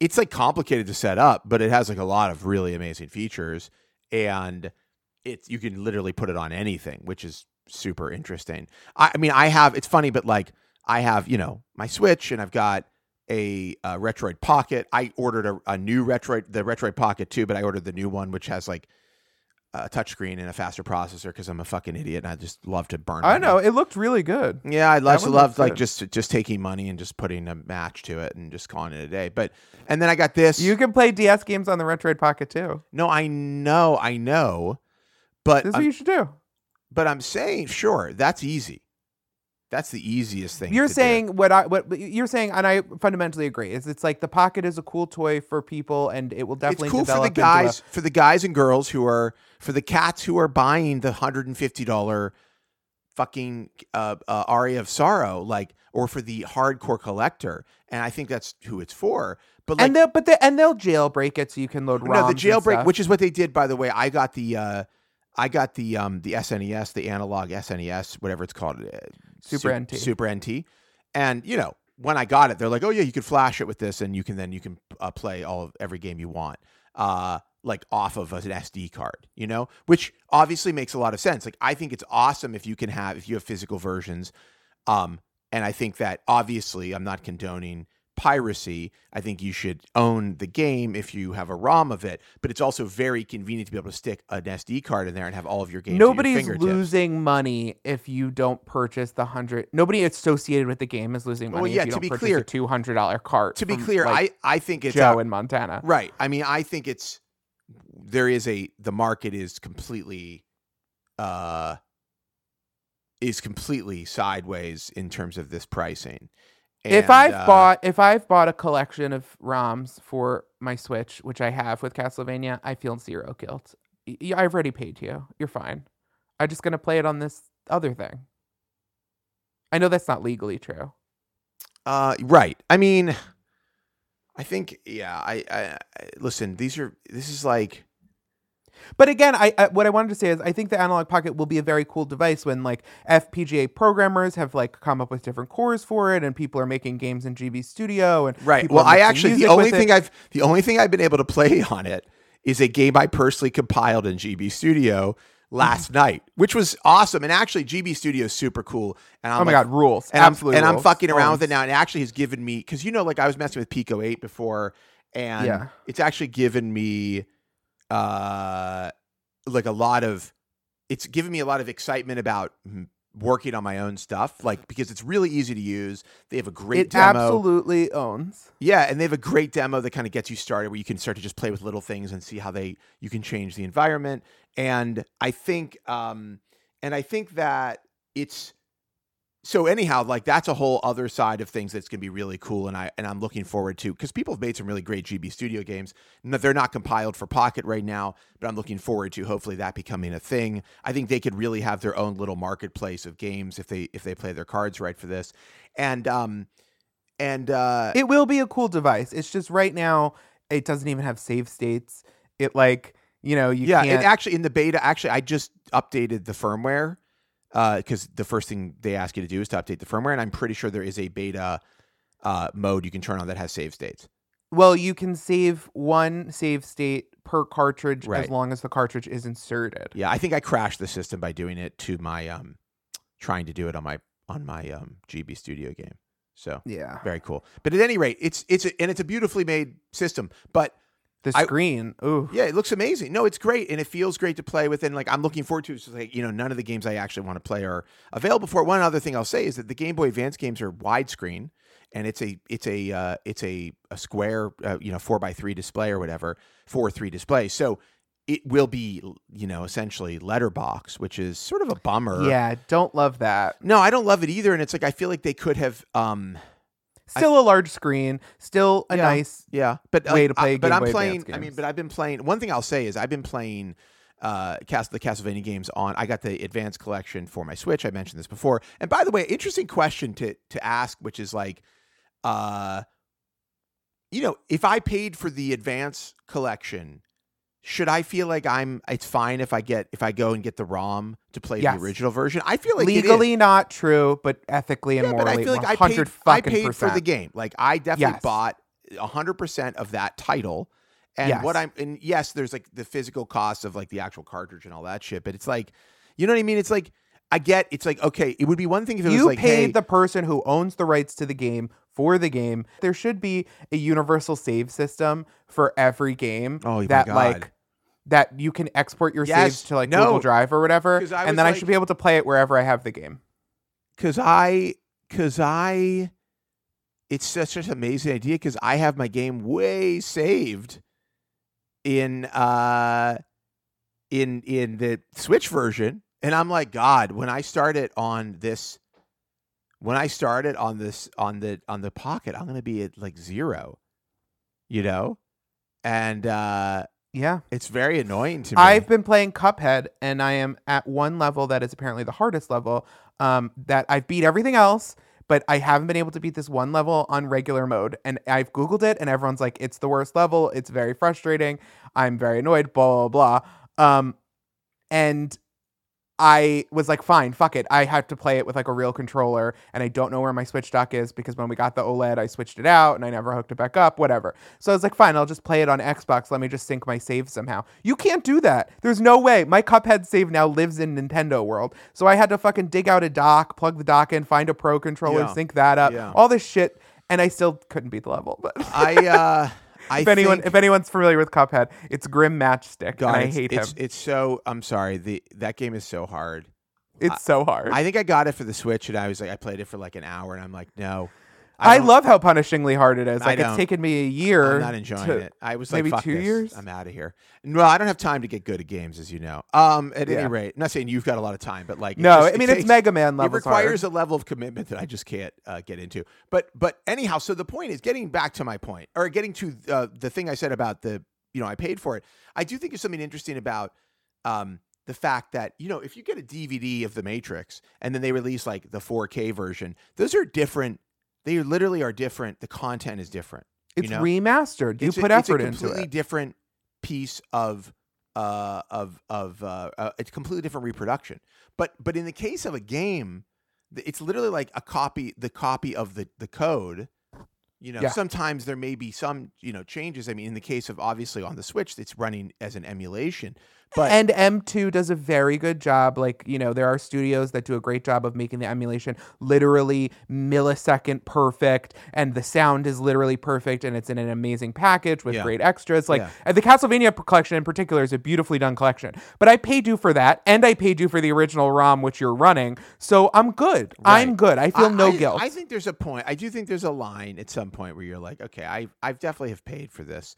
Speaker 1: it's like complicated to set up, but it has like a lot of really amazing features, and it's you can literally put it on anything, which is super interesting. I, I mean, I have. It's funny, but like I have, you know, my Switch, and I've got a, uh Retroid Pocket. I ordered a, a new Retroid, the Retroid Pocket too, but I ordered the new one, which has like a touchscreen and a faster processor because I'm a fucking idiot and I just love to burn.
Speaker 2: I
Speaker 1: money.
Speaker 2: know it looked really good.
Speaker 1: Yeah, I
Speaker 2: That
Speaker 1: also
Speaker 2: one
Speaker 1: love
Speaker 2: looks
Speaker 1: like
Speaker 2: good.
Speaker 1: just just taking money and just putting a match to it and just calling it a day. But and then I got this.
Speaker 2: You can play DS games on the Retroid Pocket too.
Speaker 1: no, I know, I know, but
Speaker 2: This is
Speaker 1: I'm,
Speaker 2: what you should do.
Speaker 1: but I'm saying sure that's easy. That's the easiest thing.
Speaker 2: You're
Speaker 1: to do.
Speaker 2: saying what I what you're saying, and I fundamentally agree. Is it's like the Pocket is a cool toy for people, and it will definitely
Speaker 1: it's cool for the
Speaker 2: develop a-
Speaker 1: guys for the guys and girls who are for the cats who are buying the hundred and fifty dollar fucking uh, uh, aria of sorrow like or for the hardcore collector and i think that's who it's for but like
Speaker 2: and they'll but they and they'll jailbreak it so you can load
Speaker 1: no the jailbreak which is what they did by the way i got the uh i got the um the snes the analog snes whatever it's called uh,
Speaker 2: Super
Speaker 1: Sup-
Speaker 2: NT.
Speaker 1: super nt and you know when i got it they're like oh yeah you can flash it with this and you can then you can uh, play all of every game you want uh like off of an sd card you know? Which obviously makes a lot of sense. Like i think it's awesome if you can have if you have physical versions um and i think that obviously i'm not condoning piracy i think you should own the game if you have a rom of it but it's also very convenient to be able to stick an sd card in there and have all of your games at your
Speaker 2: Nobody's losing money if you don't purchase the hundred. Nobody associated with the game is losing money.
Speaker 1: Well, yeah,
Speaker 2: if you
Speaker 1: to
Speaker 2: don't
Speaker 1: be
Speaker 2: purchase
Speaker 1: clear-
Speaker 2: two hundred dollar cart.
Speaker 1: to be clear
Speaker 2: like,
Speaker 1: i i think it's
Speaker 2: Joe
Speaker 1: a-
Speaker 2: in Montana.
Speaker 1: Right. I mean, I think it's there is a the market is completely uh is completely sideways in terms of this pricing.
Speaker 2: If I've
Speaker 1: uh,
Speaker 2: bought if I've bought a collection of ROMs for my Switch, which I have with Castlevania, I feel zero guilt. I've already paid you. You're fine. I'm just gonna play it on this other thing. I know that's not legally true.
Speaker 1: uh right. I mean I think yeah, I, I, I listen, these are this is like
Speaker 2: But again, I, I what I wanted to say is I think the analog pocket will be a very cool device when like FPGA programmers have like come up with different cores for it and people are making games in GB Studio and
Speaker 1: Right. Well, I actually the only
Speaker 2: with it.
Speaker 1: thing I've the only thing I've been able to play on it is a game I personally compiled in GB Studio last
Speaker 2: Mm-hmm.
Speaker 1: night, which was awesome. And actually, GB Studio is super cool. And I'm
Speaker 2: Oh my
Speaker 1: like,
Speaker 2: god, rules.
Speaker 1: and I'm,
Speaker 2: Absolutely.
Speaker 1: and I'm fucking around with it now. And it actually has given me because you know, like I was messing with Pico Eight before, and
Speaker 2: Yeah.
Speaker 1: it's actually given me, uh, like a lot of, it's given me a lot of excitement about mm, working on my own stuff. Like because it's really easy to use. They have a great
Speaker 2: It
Speaker 1: demo.
Speaker 2: absolutely owns.
Speaker 1: Yeah, and they have a great demo that kind of gets you started where you can start to just play with little things and see how they you can change the environment. And I think um and I think that it's so anyhow, like that's a whole other side of things that's gonna be really cool, and I and I'm looking forward to because people have made some really great GB Studio games. No, they're not compiled for Pocket right now, but I'm looking forward to hopefully that becoming a thing. I think they could really have their own little marketplace of games if they if they play their cards right for this, and um and uh
Speaker 2: It will be a cool device. It's just right now it doesn't even have save states. It like you know you
Speaker 1: yeah,
Speaker 2: can't.
Speaker 1: and actually in the beta, actually I just updated the firmware because the first thing they ask you to do is to update the firmware, and I'm pretty sure there is a beta uh, mode you can turn on that has save states.
Speaker 2: well, you can save one save state per cartridge
Speaker 1: Right.
Speaker 2: as long as the cartridge is inserted.
Speaker 1: Yeah, I think I crashed the system by doing it to my um, trying to do it on my on my um GB Studio game. So
Speaker 2: Yeah.
Speaker 1: very cool. But at any rate, it's it's a, and it's a beautifully made system. But
Speaker 2: The
Speaker 1: I-
Speaker 2: screen. Ooh.
Speaker 1: yeah, it looks amazing. No, it's great and it feels great to play with. And like I'm looking forward to. it. It's like you know, none of the games I actually want to play are available for. it. One other thing I'll say is that the Game Boy Advance games are widescreen, and it's a it's a uh, it's a a square uh, you know four by three display or whatever four three display. So it will be you know essentially letterbox, which is sort of a bummer.
Speaker 2: Yeah, don't love that.
Speaker 1: No, I don't love it either. And it's like I feel like they could have. um
Speaker 2: Still a large screen, still a
Speaker 1: Yeah.
Speaker 2: nice
Speaker 1: Yeah, but
Speaker 2: way
Speaker 1: like,
Speaker 2: to play
Speaker 1: I- but I'm playing. I mean, but I've been playing. One thing I'll say is I've been playing uh cast the Castlevania games on. I got the Advance Collection for my Switch. I mentioned this before. And by the way, interesting question to to ask, which is like, uh, you know, if I paid for the Advance Collection. Should I feel like I'm? It's fine if I get if I go and get the ROM to play
Speaker 2: Yes.
Speaker 1: the original version. I feel like
Speaker 2: legally not true, but ethically and
Speaker 1: Yeah, but
Speaker 2: morally,
Speaker 1: I feel like I paid, I paid for the game. Like I definitely
Speaker 2: Yes.
Speaker 1: bought hundred percent of that title. And what I'm and yes, there's like the physical cost of like the actual cartridge and all that shit. But it's like, you know what I mean? It's like I get. It's like okay, it would be one thing if it
Speaker 2: you
Speaker 1: was like,
Speaker 2: paid
Speaker 1: hey,
Speaker 2: the person who owns the rights to the game for the game. There should be a universal save system for every game
Speaker 1: Oh,
Speaker 2: that like that you can export your
Speaker 1: Yes.
Speaker 2: saves to like
Speaker 1: No.
Speaker 2: Google Drive or whatever, and then I should be able to play it wherever I have the game.
Speaker 1: because I because I. It's such an amazing idea because I have my game way saved in uh in in the Switch version, and I'm like, God, when I start it on this, when I start it on this on the on the Pocket, I'm gonna be at like zero, you know, and uh
Speaker 2: Yeah.
Speaker 1: it's very annoying to me.
Speaker 2: I've been playing Cuphead and I am at one level that is apparently the hardest level. Um, that I've beat everything else, but I haven't been able to beat this one level on regular mode. And I've Googled it and everyone's like, it's the worst level. It's very frustrating. I'm very annoyed, blah, blah, blah. Um, and I was like, fine, fuck it. I have to play it with like a real controller, and I don't know where my Switch dock is because when we got the OLED, I switched it out and I never hooked it back up, whatever. So I was like, fine, I'll just play it on Xbox. Let me just sync my save somehow. You can't do that. There's no way. My Cuphead save now lives in Nintendo world. So I had to fucking dig out a dock, plug the dock in, find a pro controller,
Speaker 1: Yeah.
Speaker 2: sync that up,
Speaker 1: Yeah.
Speaker 2: all this shit, and I still couldn't beat the level. But
Speaker 1: I uh I
Speaker 2: if anyone if anyone's familiar with Cuphead, it's Grim Matchstick,
Speaker 1: God,
Speaker 2: and I hate
Speaker 1: it's,
Speaker 2: him.
Speaker 1: It's so. I'm sorry. The that game is so hard.
Speaker 2: It's so hard.
Speaker 1: I think I got it for the Switch, and I was like, I played it for like an hour, and I'm like, no.
Speaker 2: I,
Speaker 1: don't-
Speaker 2: love how punishingly hard it is. Like it's taken me a year.
Speaker 1: I'm not enjoying
Speaker 2: to-
Speaker 1: it. I was
Speaker 2: maybe
Speaker 1: like, fuck
Speaker 2: two
Speaker 1: this.
Speaker 2: years?
Speaker 1: I'm out of here. No, I don't have time to get good at games, as you know. Um, at
Speaker 2: Yeah.
Speaker 1: any rate, I'm not saying you've got a lot of time, but like,
Speaker 2: No,
Speaker 1: just-
Speaker 2: I
Speaker 1: it
Speaker 2: mean it's Mega Man
Speaker 1: It requires
Speaker 2: hard.
Speaker 1: a level of commitment that I just can't uh, get into. But but anyhow, so the point is getting back to my point, or getting to uh, the thing I said about the you know I paid for it. I do think there's something interesting about um, the fact that you know if you get a DVD of The Matrix and then they release like the 4K version, those are different. They literally are different. The content is different.
Speaker 2: It's
Speaker 1: you know?
Speaker 2: remastered. You
Speaker 1: it's
Speaker 2: put
Speaker 1: a,
Speaker 2: effort into it.
Speaker 1: it's a completely different piece of uh of of uh, uh it's a completely different reproduction but but in the case of a game it's literally like a copy the copy of the the code you know
Speaker 2: Yeah.
Speaker 1: sometimes there may be some you know changes i mean in the case of obviously on the switch it's running as an emulation but
Speaker 2: and M2 does a very good job. Like, you know, there are studios that do a great job of making the emulation literally millisecond perfect, and the sound is literally perfect, and it's in an amazing package with
Speaker 1: Yeah.
Speaker 2: great extras. Like,
Speaker 1: Yeah.
Speaker 2: the Castlevania collection in particular is a beautifully done collection. But I paid you for that, and I paid you for the original ROM, which you're running. So I'm good. I'm good. I feel no
Speaker 1: I,
Speaker 2: guilt.
Speaker 1: I think there's a point. I do think there's a line at some point where you're like, okay, I I've definitely have paid for this,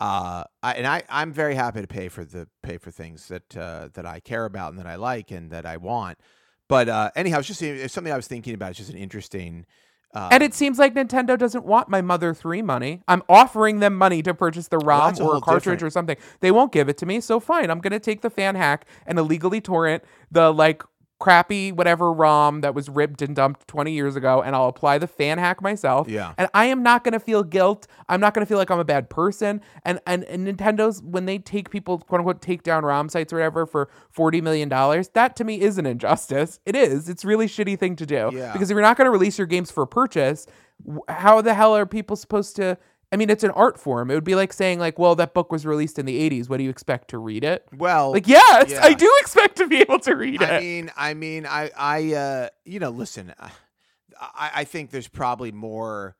Speaker 1: uh, I, and I I'm very happy to pay for the pay for things that uh, that I care about and that I like and that I want. But uh, anyhow, it's just it's something I was thinking about. It's just an interesting. Uh,
Speaker 2: And it seems like Nintendo doesn't want my Mother 3 money. I'm offering them money to purchase the ROM
Speaker 1: a
Speaker 2: or a cartridge
Speaker 1: different-
Speaker 2: or something. They won't give it to me, so fine. I'm going to take the fan hack and illegally torrent the like crappy whatever ROM that was ripped and dumped 20 years ago and I'll apply the fan hack myself.
Speaker 1: Yeah.
Speaker 2: And I am not going to feel guilt. I'm not going to feel like I'm a bad person. And, and and Nintendo's when they take people quote unquote take down ROM sites or whatever for 40 million dollars, that to me is an injustice. It is. It's a really shitty thing to do.
Speaker 1: Yeah.
Speaker 2: Because if you're not going to release your games for purchase, how the hell are people supposed to I mean, it's an art form. It would be like saying, like, well, that book was released in the 80s. What do you expect to read it?
Speaker 1: well,
Speaker 2: Like, yes,
Speaker 1: yeah.
Speaker 2: I do expect to be able to read
Speaker 1: I
Speaker 2: it.
Speaker 1: I mean, I mean, I, I, uh, you know, listen, uh, I, I think there's probably more,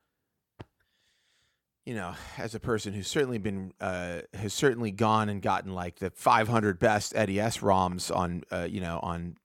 Speaker 1: you know, as a person who's certainly been, uh, has certainly gone and gotten like the 500 best NES ROMs on, uh, you know, on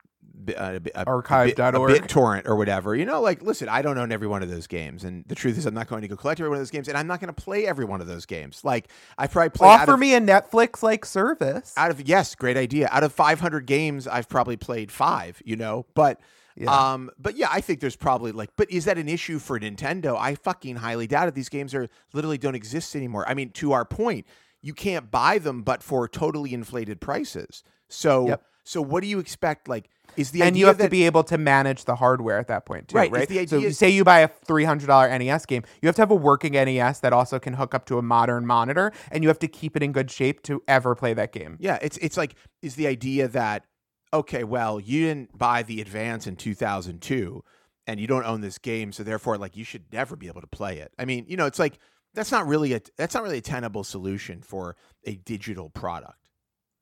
Speaker 1: a- a bit-
Speaker 2: Archive.org.
Speaker 1: a BitTorrent or whatever. You know, like, listen, I don't own every one of those games, and the truth is, I'm not going to go collect every one of those games, and I'm not going to play every one of those games. Like, I probably play
Speaker 2: Offer
Speaker 1: of,
Speaker 2: me a Netflix like service.
Speaker 1: out of yes, great idea. Out of 500 games, I've probably played five. You know, but
Speaker 2: Yeah.
Speaker 1: um, but yeah, I think there's probably like, but is that an issue for Nintendo? I fucking highly doubt it. These games are literally don't exist anymore. I mean, to our point, you can't buy them, but for totally inflated prices. So,
Speaker 2: Yep.
Speaker 1: so what do you expect? Like, is the
Speaker 2: and
Speaker 1: idea
Speaker 2: you have
Speaker 1: that
Speaker 2: to be able to manage the hardware at that point too,
Speaker 1: Right,
Speaker 2: right?
Speaker 1: the
Speaker 2: so
Speaker 1: idea-
Speaker 2: say you buy a three hundred dollar NES game, you have to have a working NES that also can hook up to a modern monitor, and you have to keep it in good shape to ever play that game.
Speaker 1: Yeah, it's it's like is the idea that okay, well, you didn't buy the advance in 2002 and you don't own this game, so therefore like you should never be able to play it. I mean, you know, it's like that's not really a that's not really a tenable solution for a digital product.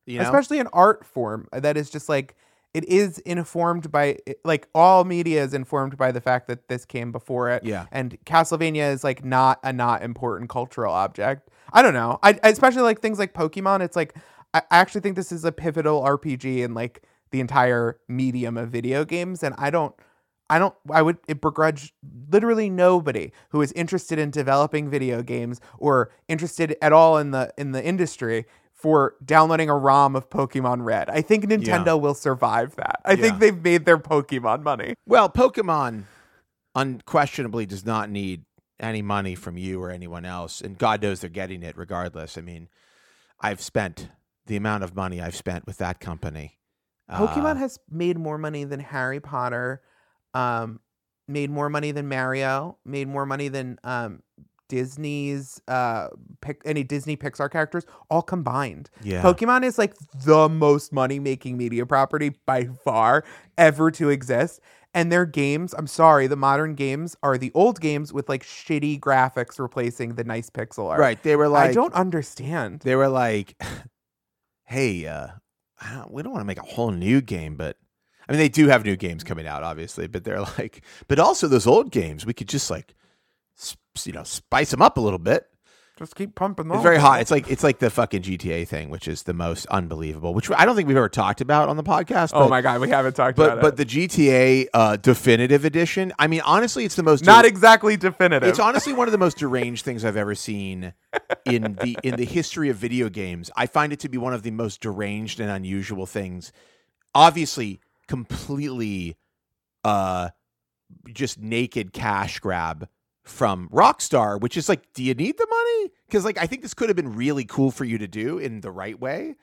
Speaker 1: You know?
Speaker 2: especially an art form that is just like it is informed by like all media is informed by the fact that this came before it.
Speaker 1: Yeah.
Speaker 2: and castlevania is like not a not important cultural object. I don't know. I I- especially like things like pokemon it's like i I actually think this is a pivotal rpg in like the entire medium of video games. And i don't I don't I would it begrudge literally nobody who is interested in developing video games or interested at all in the in the industry for downloading a ROM of Pokemon Red. I think Nintendo will survive that. I
Speaker 1: Yeah.
Speaker 2: think they've made their Pokemon money.
Speaker 1: Well, Pokemon unquestionably does not need any money from you or anyone else, and God knows they're getting it regardless. I mean, I've spent the amount of money I've spent with that company.
Speaker 2: Pokemon
Speaker 1: Uh,
Speaker 2: has made more money than Harry Potter, um, made more money than Mario, made more money than um, Disney's uh, pic- any Disney Pixar characters all combined.
Speaker 1: yeah.
Speaker 2: Pokemon is like the most money making media property by far ever to exist. And their games, I'm sorry, the modern games are the old games with like shitty graphics replacing the nice pixel art.
Speaker 1: right. They were like
Speaker 2: I don't understand.
Speaker 1: they were like, "Hey, uh, don't, we don't want to make a whole new game, but I mean, they do have new games coming out, obviously. But they're like, but also those old games, we could just like, you know, spice them up a little bit.
Speaker 2: Just keep pumping them.
Speaker 1: It's very hot. It's like it's like the fucking GTA thing, which is the most unbelievable. Which I don't think we've ever talked about on the podcast.
Speaker 2: Oh my god, we haven't talked
Speaker 1: But
Speaker 2: about
Speaker 1: but
Speaker 2: it.
Speaker 1: the GTA uh, definitive edition. I mean, honestly, it's the most
Speaker 2: Not exactly definitive.
Speaker 1: it's honestly one of the most deranged things I've ever seen in the in the history of video games. I find it to be one of the most deranged and unusual things. Obviously, completely uh just naked cash grab from Rockstar, which is like, do you need the money? Because like I think this could have been really cool for you to do in the right way.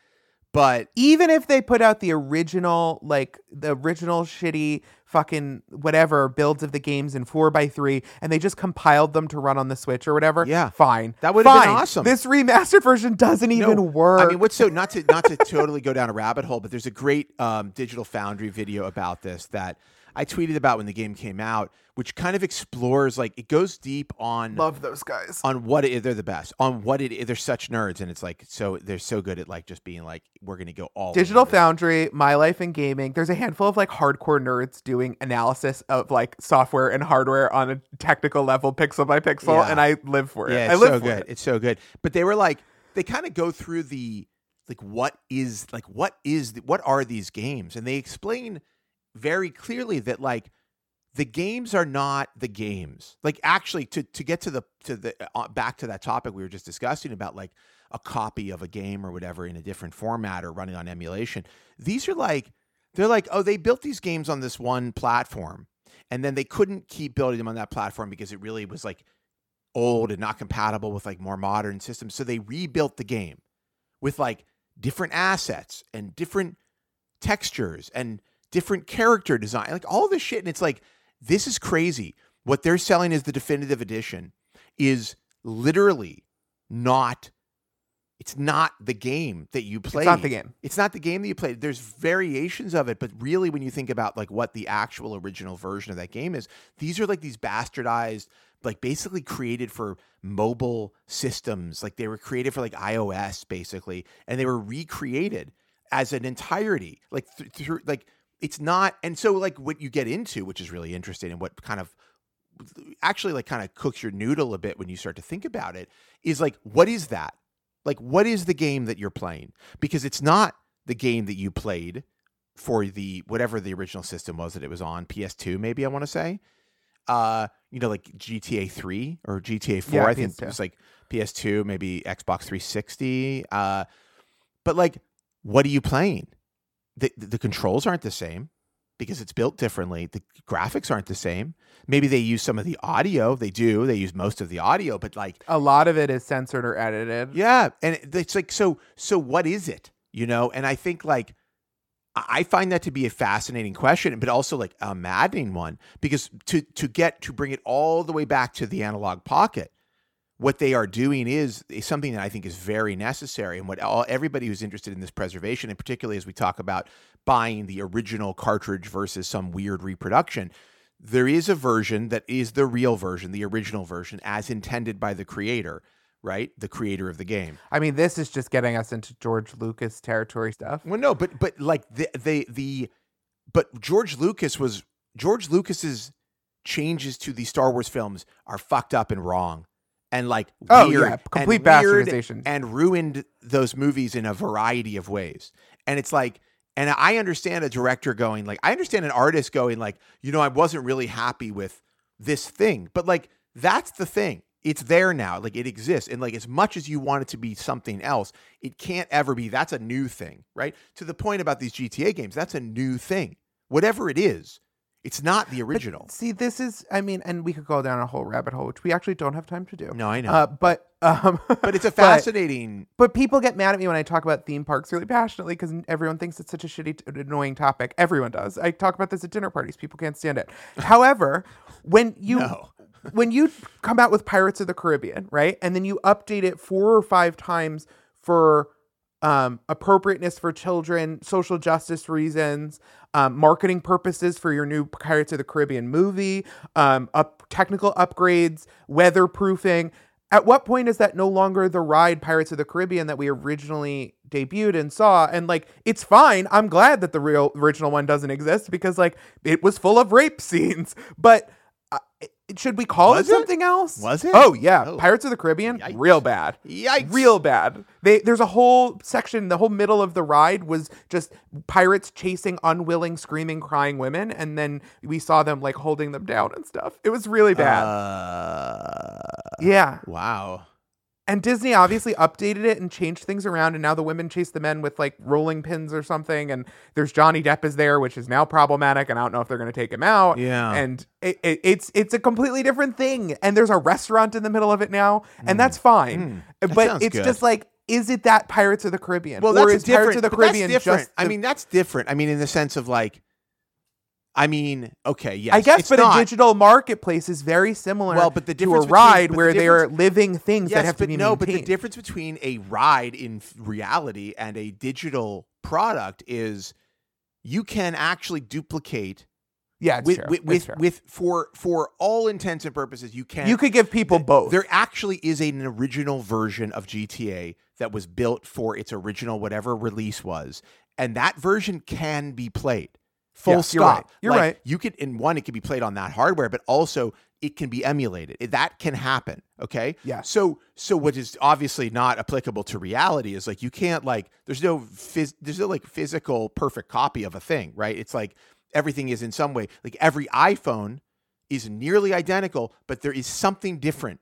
Speaker 1: But
Speaker 2: even if they put out the original, like the original shitty fucking whatever builds of the games in four by three, and they just compiled them to run on the Switch or whatever,
Speaker 1: Yeah.
Speaker 2: fine.
Speaker 1: That would've been awesome.
Speaker 2: This remastered version doesn't even
Speaker 1: No,
Speaker 2: work.
Speaker 1: I mean, what's so not to not to totally go down a rabbit hole, but there's a great um, Digital Foundry video about this that I tweeted about when the game came out, which kind of explores like it goes deep on
Speaker 2: love those guys.
Speaker 1: on what it, they're the best on what it they're such nerds and it's like so they're so good at like just being like we're gonna go all
Speaker 2: Digital. Foundry, My Life in Gaming. There's a handful of like hardcore nerds doing analysis of like software and hardware on a technical level, pixel by pixel,
Speaker 1: Yeah.
Speaker 2: and I live for it.
Speaker 1: Yeah,
Speaker 2: I live
Speaker 1: so
Speaker 2: for
Speaker 1: good.
Speaker 2: it.
Speaker 1: It's so good. But they were like, they kind of go through the like what is like what is the, what are these games, and they explain very clearly that like the games are not the games. Like actually, to to get to the to the uh, back to that topic we were just discussing about like a copy of a game or whatever in a different format or running on emulation. These are like they're like, oh, they built these games on this one platform, and then they couldn't keep building them on that platform because it really was like old and not compatible with like more modern systems. So they rebuilt the game with like different assets and different textures and different character design, like all this shit. And it's like, this is crazy. What they're selling is the definitive edition is literally not it's not the game that you play.
Speaker 2: It's not the game.
Speaker 1: It's not the game that you played. There's variations of it, but really when you think about like what the actual original version of that game is, these are like these bastardized like basically created for mobile systems. Like they were created for like iOS basically, and they were recreated as an entirety. Like th- through like it's not and so like what you get into, which is really interesting and what kind of actually like kind of cooks your noodle a bit when you start to think about it is like what is that? Like what is the game that you're playing? Because it's not the game that you played for the whatever the original system was that it was on PS2 maybe I want to say uh, you know, like GTA 3 or GTA 4.
Speaker 2: Yeah,
Speaker 1: I think
Speaker 2: PS2.
Speaker 1: it was like PS2, maybe Xbox 360. Uh, but like, what are you playing? The, the controls aren't the same because it's built differently. The graphics aren't the same. Maybe they use some of the audio. They do. They use most of the audio, but like,
Speaker 2: A lot of it is censored or edited.
Speaker 1: yeah, and it's like so. So what is it? You know, and I think like I I find that to be a fascinating question, but also like a maddening one because to to get to bring it all the way back to the analog pocket, what they are doing is, is something that I think is very necessary, and what all everybody who's interested in this preservation, and particularly as we talk about buying the original cartridge versus some weird reproduction. There is a version that is the real version, the original version, as intended by the creator, right? The creator of the game.
Speaker 2: I mean, this is just getting us into George Lucas territory stuff.
Speaker 1: Well, no, but but like the the the but George Lucas was George Lucas's changes to the Star Wars films are fucked up and wrong. And like
Speaker 2: Oh,
Speaker 1: weird
Speaker 2: yeah, complete
Speaker 1: weird and ruined those movies in a variety of ways. And it's like and I understand a director going like I understand an artist going like, you know, I wasn't really happy with this thing. But like that's the thing. It's there now. Like it exists. And like as much as you want it to be something else, it can't ever be that's a new thing, right? To the point about these GTA games, that's a new thing. Whatever it is, it's not the original.
Speaker 2: See, this is, I mean, and we could go down a whole rabbit hole, which we actually don't have time to do.
Speaker 1: no, I know.
Speaker 2: Uh, but, um,
Speaker 1: but it's a fascinating
Speaker 2: But people get mad at me when I talk about theme parks really passionately because everyone thinks it's such a shitty, t- annoying topic. Everyone does. I talk about this at dinner parties. People can't stand it. However, when you
Speaker 1: No.
Speaker 2: when you come out with Pirates of the Caribbean, right, and then you update it four or five times for um, appropriateness for children, social justice reasons, um, marketing purposes for your new Pirates of the Caribbean movie, um, up technical upgrades, weatherproofing. At what point is that no longer the ride Pirates of the Caribbean that we originally debuted and saw? And like, it's fine. I'm glad that the real original one doesn't exist because like it was full of rape scenes. But uh, should we call
Speaker 1: Was
Speaker 2: it
Speaker 1: it?
Speaker 2: something else?
Speaker 1: Was it?
Speaker 2: Oh yeah,
Speaker 1: Oh.
Speaker 2: Pirates of the Caribbean,
Speaker 1: Yikes.
Speaker 2: real bad.
Speaker 1: Yikes.
Speaker 2: Real bad. They there's a whole section, the whole middle of the ride was just pirates chasing unwilling, screaming, crying women, and then we saw them like holding them down and stuff. It was really bad.
Speaker 1: Uh,
Speaker 2: yeah.
Speaker 1: wow.
Speaker 2: And Disney obviously updated it and changed things around, and now the women chase the men with like rolling pins or something. And there's Johnny Depp is there, which is now problematic, and I don't know if they're going to take him out.
Speaker 1: Yeah.
Speaker 2: and it, it, it's it's a completely different thing. And there's a restaurant in the middle of it now, and that's fine.
Speaker 1: Mm. That
Speaker 2: But it's
Speaker 1: good.
Speaker 2: just like, is it that Pirates of the Caribbean?
Speaker 1: Well,
Speaker 2: or
Speaker 1: that's
Speaker 2: is Pirates of the Caribbean
Speaker 1: different.
Speaker 2: just?
Speaker 1: I mean, that's different. I mean, in the sense of like, I mean, okay, yes,
Speaker 2: I guess, but
Speaker 1: not.
Speaker 2: a digital marketplace is very similar.
Speaker 1: Well, but the
Speaker 2: to a
Speaker 1: difference between-
Speaker 2: ride
Speaker 1: but the
Speaker 2: where they are living things
Speaker 1: yes,
Speaker 2: that have to be
Speaker 1: no, but the difference between a ride in reality and a digital product is you can actually duplicate
Speaker 2: yeah, it's
Speaker 1: with
Speaker 2: true.
Speaker 1: with with, with for for all intents and purposes you can
Speaker 2: you could give people
Speaker 1: th-
Speaker 2: both.
Speaker 1: There actually is an original version of GTA that was built for its original whatever release was, and that version can be played. Full
Speaker 2: Yeah,
Speaker 1: stop.
Speaker 2: you're right. You're
Speaker 1: Like,
Speaker 2: right.
Speaker 1: You could in one, it could be played on that hardware, but also it can be emulated. That can happen. Okay.
Speaker 2: Yeah.
Speaker 1: So so what is obviously not applicable to reality is like you can't like there's no phys- there's no like physical perfect copy of a thing, right? It's like everything is in some way like every iPhone is nearly identical, but there is something different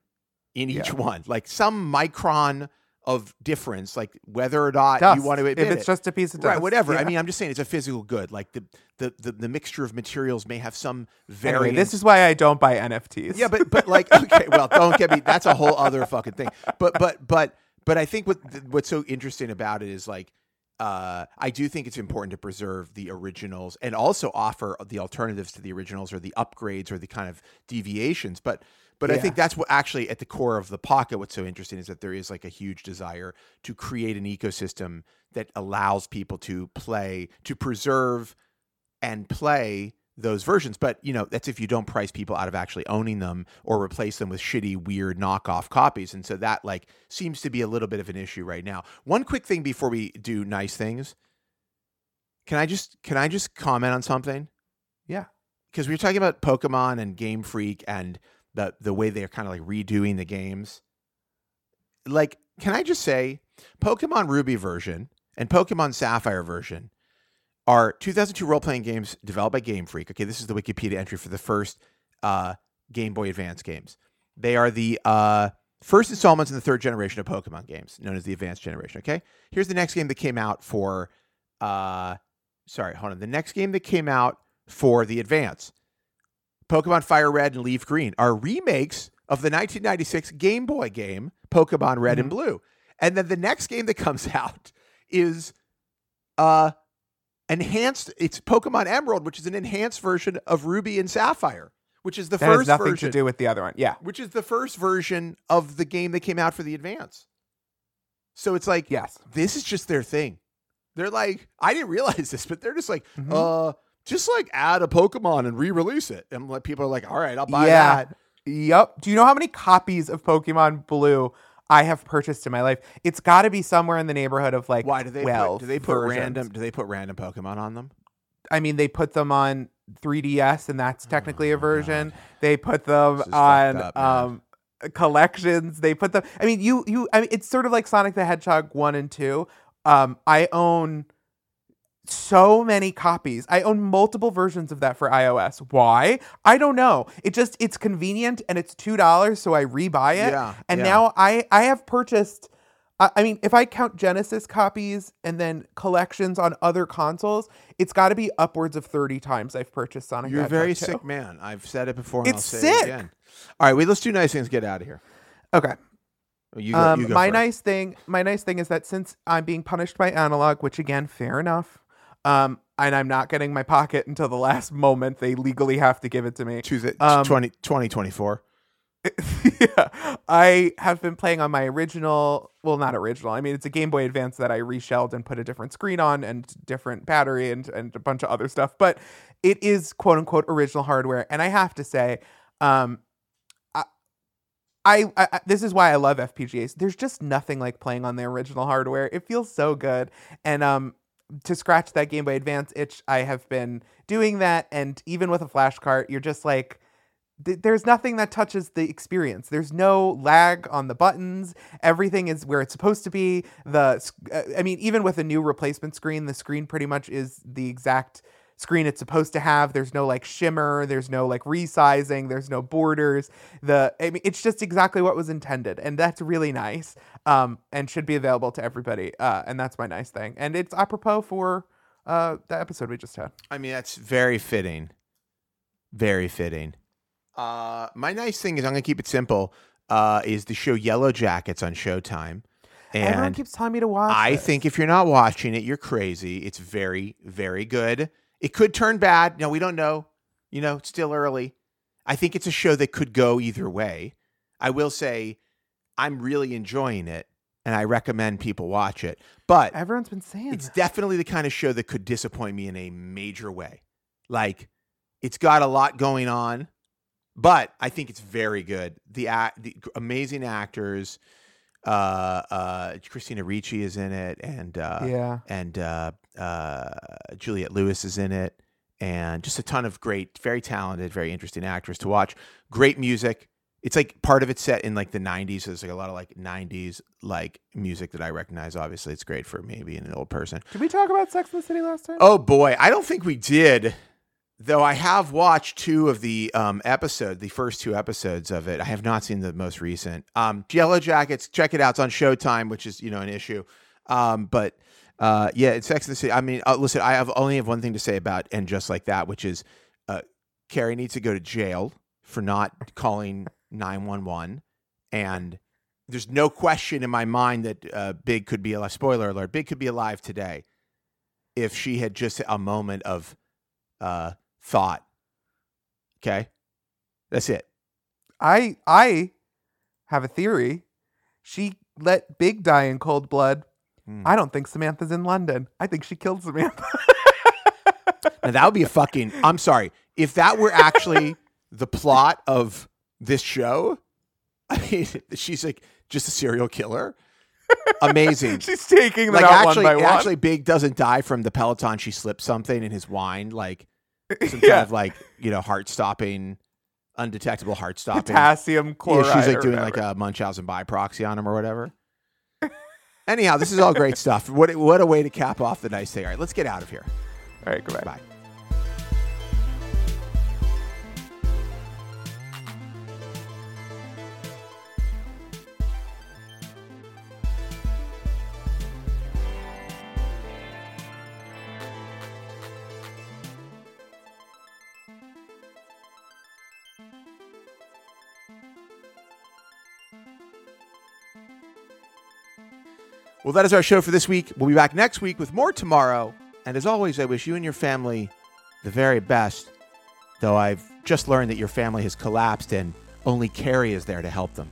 Speaker 1: in each
Speaker 2: Yeah.
Speaker 1: one, like some micron of difference, like whether or not
Speaker 2: Dust.
Speaker 1: you want to admit
Speaker 2: if it's
Speaker 1: it.
Speaker 2: just a piece of dust.
Speaker 1: right, whatever. I mean, I'm just saying it's a physical good. Like the the the, the mixture of materials may have some
Speaker 2: Anyway, this is why I don't buy NFTs.
Speaker 1: Yeah, but but like okay, well, don't get me. That's a whole other fucking thing. But but but but I think what what's so interesting about it is like uh, I do think it's important to preserve the originals and also offer the alternatives to the originals or the upgrades or the kind of deviations. But but I think that's what actually at the core of the pocket. What's so interesting is that there is like a huge desire to create an ecosystem that allows people to play to preserve and play those versions. But you know, that's if you don't price people out of actually owning them or replace them with shitty, weird knockoff copies. And so that like seems to be a little bit of an issue right now. One quick thing before we do nice things. Can I just can I just comment on something?
Speaker 2: Yeah.
Speaker 1: Because we were talking about Pokemon and Game Freak and the the way they're kind of like redoing the games. Like, can I just say Pokemon Ruby version and Pokemon Sapphire version are 2002 role playing games developed by Game Freak. Okay, this is the Wikipedia entry for the first uh, Game Boy Advance games. They are the uh, first installments in the third generation of Pokemon games, known as the Advanced Generation. Okay, here's the next game that came out for. Uh, sorry, hold on. The next game that came out for the Advance, Pokemon Fire Red and Leaf Green, are remakes of the 1996 Game Boy game Pokemon Red and Blue. And then the next game that comes out is uh enhanced it's Pokemon Emerald, which is an enhanced version of Ruby and Sapphire, which is the
Speaker 2: that
Speaker 1: first
Speaker 2: has nothing
Speaker 1: version
Speaker 2: to do with the other one. Yeah.
Speaker 1: which is the first version of the game that came out for the Advance. So it's like
Speaker 2: Yes.
Speaker 1: this is just their thing. They're like, I didn't realize this, but they're just like,
Speaker 2: Mhm.
Speaker 1: uh, just like add a Pokemon and re-release it. And like people are like, all right, I'll buy
Speaker 2: Yeah.
Speaker 1: that.
Speaker 2: Yep. Do you know how many copies of Pokemon Blue I have purchased in my life? It's got to be somewhere in the neighborhood of like
Speaker 1: Why do they put, do they put
Speaker 2: versions.
Speaker 1: random do they put random Pokemon on them?
Speaker 2: I mean, they put them on 3DS, and that's technically a
Speaker 1: Oh,
Speaker 2: version. They put them on
Speaker 1: up,
Speaker 2: um, collections. They put them. I mean, you you. I mean, it's sort of like Sonic the Hedgehog one and two. Um, I own so many copies. I own multiple versions of that for iOS. Why? I don't know. It just it's convenient and it's two dollars, so I rebuy it.
Speaker 1: Yeah,
Speaker 2: And
Speaker 1: yeah.
Speaker 2: now I I have purchased. I I mean, if I count Genesis copies and then collections on other consoles, it's got to be upwards of thirty times I've purchased Sonic.
Speaker 1: You're a very sick man. I've said it before and
Speaker 2: It's
Speaker 1: I'll say
Speaker 2: sick.
Speaker 1: it again. All right, wait, let's do nice things, get out of here.
Speaker 2: Okay.
Speaker 1: You go,
Speaker 2: Um,
Speaker 1: you go
Speaker 2: my nice thing, my nice thing is that since I'm being punished by analog, which again, fair enough, um, and I'm not getting my pocket until the last moment, they legally have to give it to me.
Speaker 1: Tuesday,
Speaker 2: um,
Speaker 1: 20, 2024.
Speaker 2: yeah, I have been playing on my original. Well, not original. I mean, it's a Game Boy Advance that I reshelled and put a different screen on and different battery and and a bunch of other stuff. But it is quote unquote original hardware, and I have to say, um, I, I, I this is why I love FPGAs. There's just nothing like playing on the original hardware. It feels so good, and um. To scratch that Game Boy Advance itch, I have been doing that, and even with a flash cart, you're just like, th- there's nothing that touches the experience. There's no lag on the buttons. Everything is where it's supposed to be. The uh, I mean, even with a new replacement screen, the screen pretty much is the exact screen it's supposed to have. There's no like shimmer. There's no like resizing. There's no borders. The I mean, it's just exactly what was intended, and that's really nice. Um, and should be available to everybody. Uh, and that's my nice thing. And it's apropos for uh the episode we just had.
Speaker 1: I mean, that's very fitting. Very fitting. Uh, my nice thing is I'm going to keep it simple. Uh, is the show Yellowjackets on Showtime, And Everyone
Speaker 2: keeps telling me to watch.
Speaker 1: I
Speaker 2: this.
Speaker 1: think if you're not watching it, you're crazy. It's very, very good. It could turn bad. No, we don't know. You know, it's still early. I think it's a show that could go either way. I will say, I'm really enjoying it, and I recommend people watch it. But
Speaker 2: everyone's been saying
Speaker 1: it's
Speaker 2: that.
Speaker 1: definitely the kind of show that could disappoint me in a major way. Like, it's got a lot going on, but I think it's very good. The act, the amazing actors. Uh, uh, Christina Ricci is in it, and uh,
Speaker 2: yeah.
Speaker 1: and uh, uh, Juliette Lewis is in it, and just a ton of great, very talented, very interesting actors to watch. Great music. It's like part of it set in like the '90s. So there's like a lot of like '90s like music that I recognize. Obviously, it's great for me being an old person.
Speaker 2: Did we talk about Sex in the City last time?
Speaker 1: Oh boy, I don't think we did. Though I have watched two of the um, episode, the first two episodes of it. I have not seen the most recent. Um, Yellowjackets, check it out. It's on Showtime, which is you know an issue. Um, but uh, yeah, it's Sex and the City. I mean, uh, listen, I have only have one thing to say about and just like that, which is uh, Carrie needs to go to jail for not calling nine one one, and there's no question in my mind that uh, Big could be alive. Spoiler alert: Big could be alive today if she had just a moment of uh, thought. Okay, that's it.
Speaker 2: I I have a theory. She let Big die in cold blood.
Speaker 1: Hmm.
Speaker 2: I don't think Samantha's in London. I think she killed Samantha.
Speaker 1: Now that would be a fucking. I'm sorry if that were actually the plot of this show. I mean, she's like just a serial killer. Amazing.
Speaker 2: She's taking
Speaker 1: like actually,
Speaker 2: one by one.
Speaker 1: actually, Big doesn't die from the Peloton. She slipped something in his wine, like some kind of like you know heart stopping, undetectable heart stopping.
Speaker 2: Potassium
Speaker 1: Yeah,
Speaker 2: chloride.
Speaker 1: she's like doing like a Munchausen by proxy on him or whatever. Anyhow, this is all great stuff. What what a way to cap off the nice day. All right, let's get out of here.
Speaker 2: All right, goodbye.
Speaker 1: Bye. Well, that is our show for this week. We'll be back next week with more tomorrow. And as always, I wish you and your family the very best, though I've just learned that your family has collapsed and only Carrie is there to help them.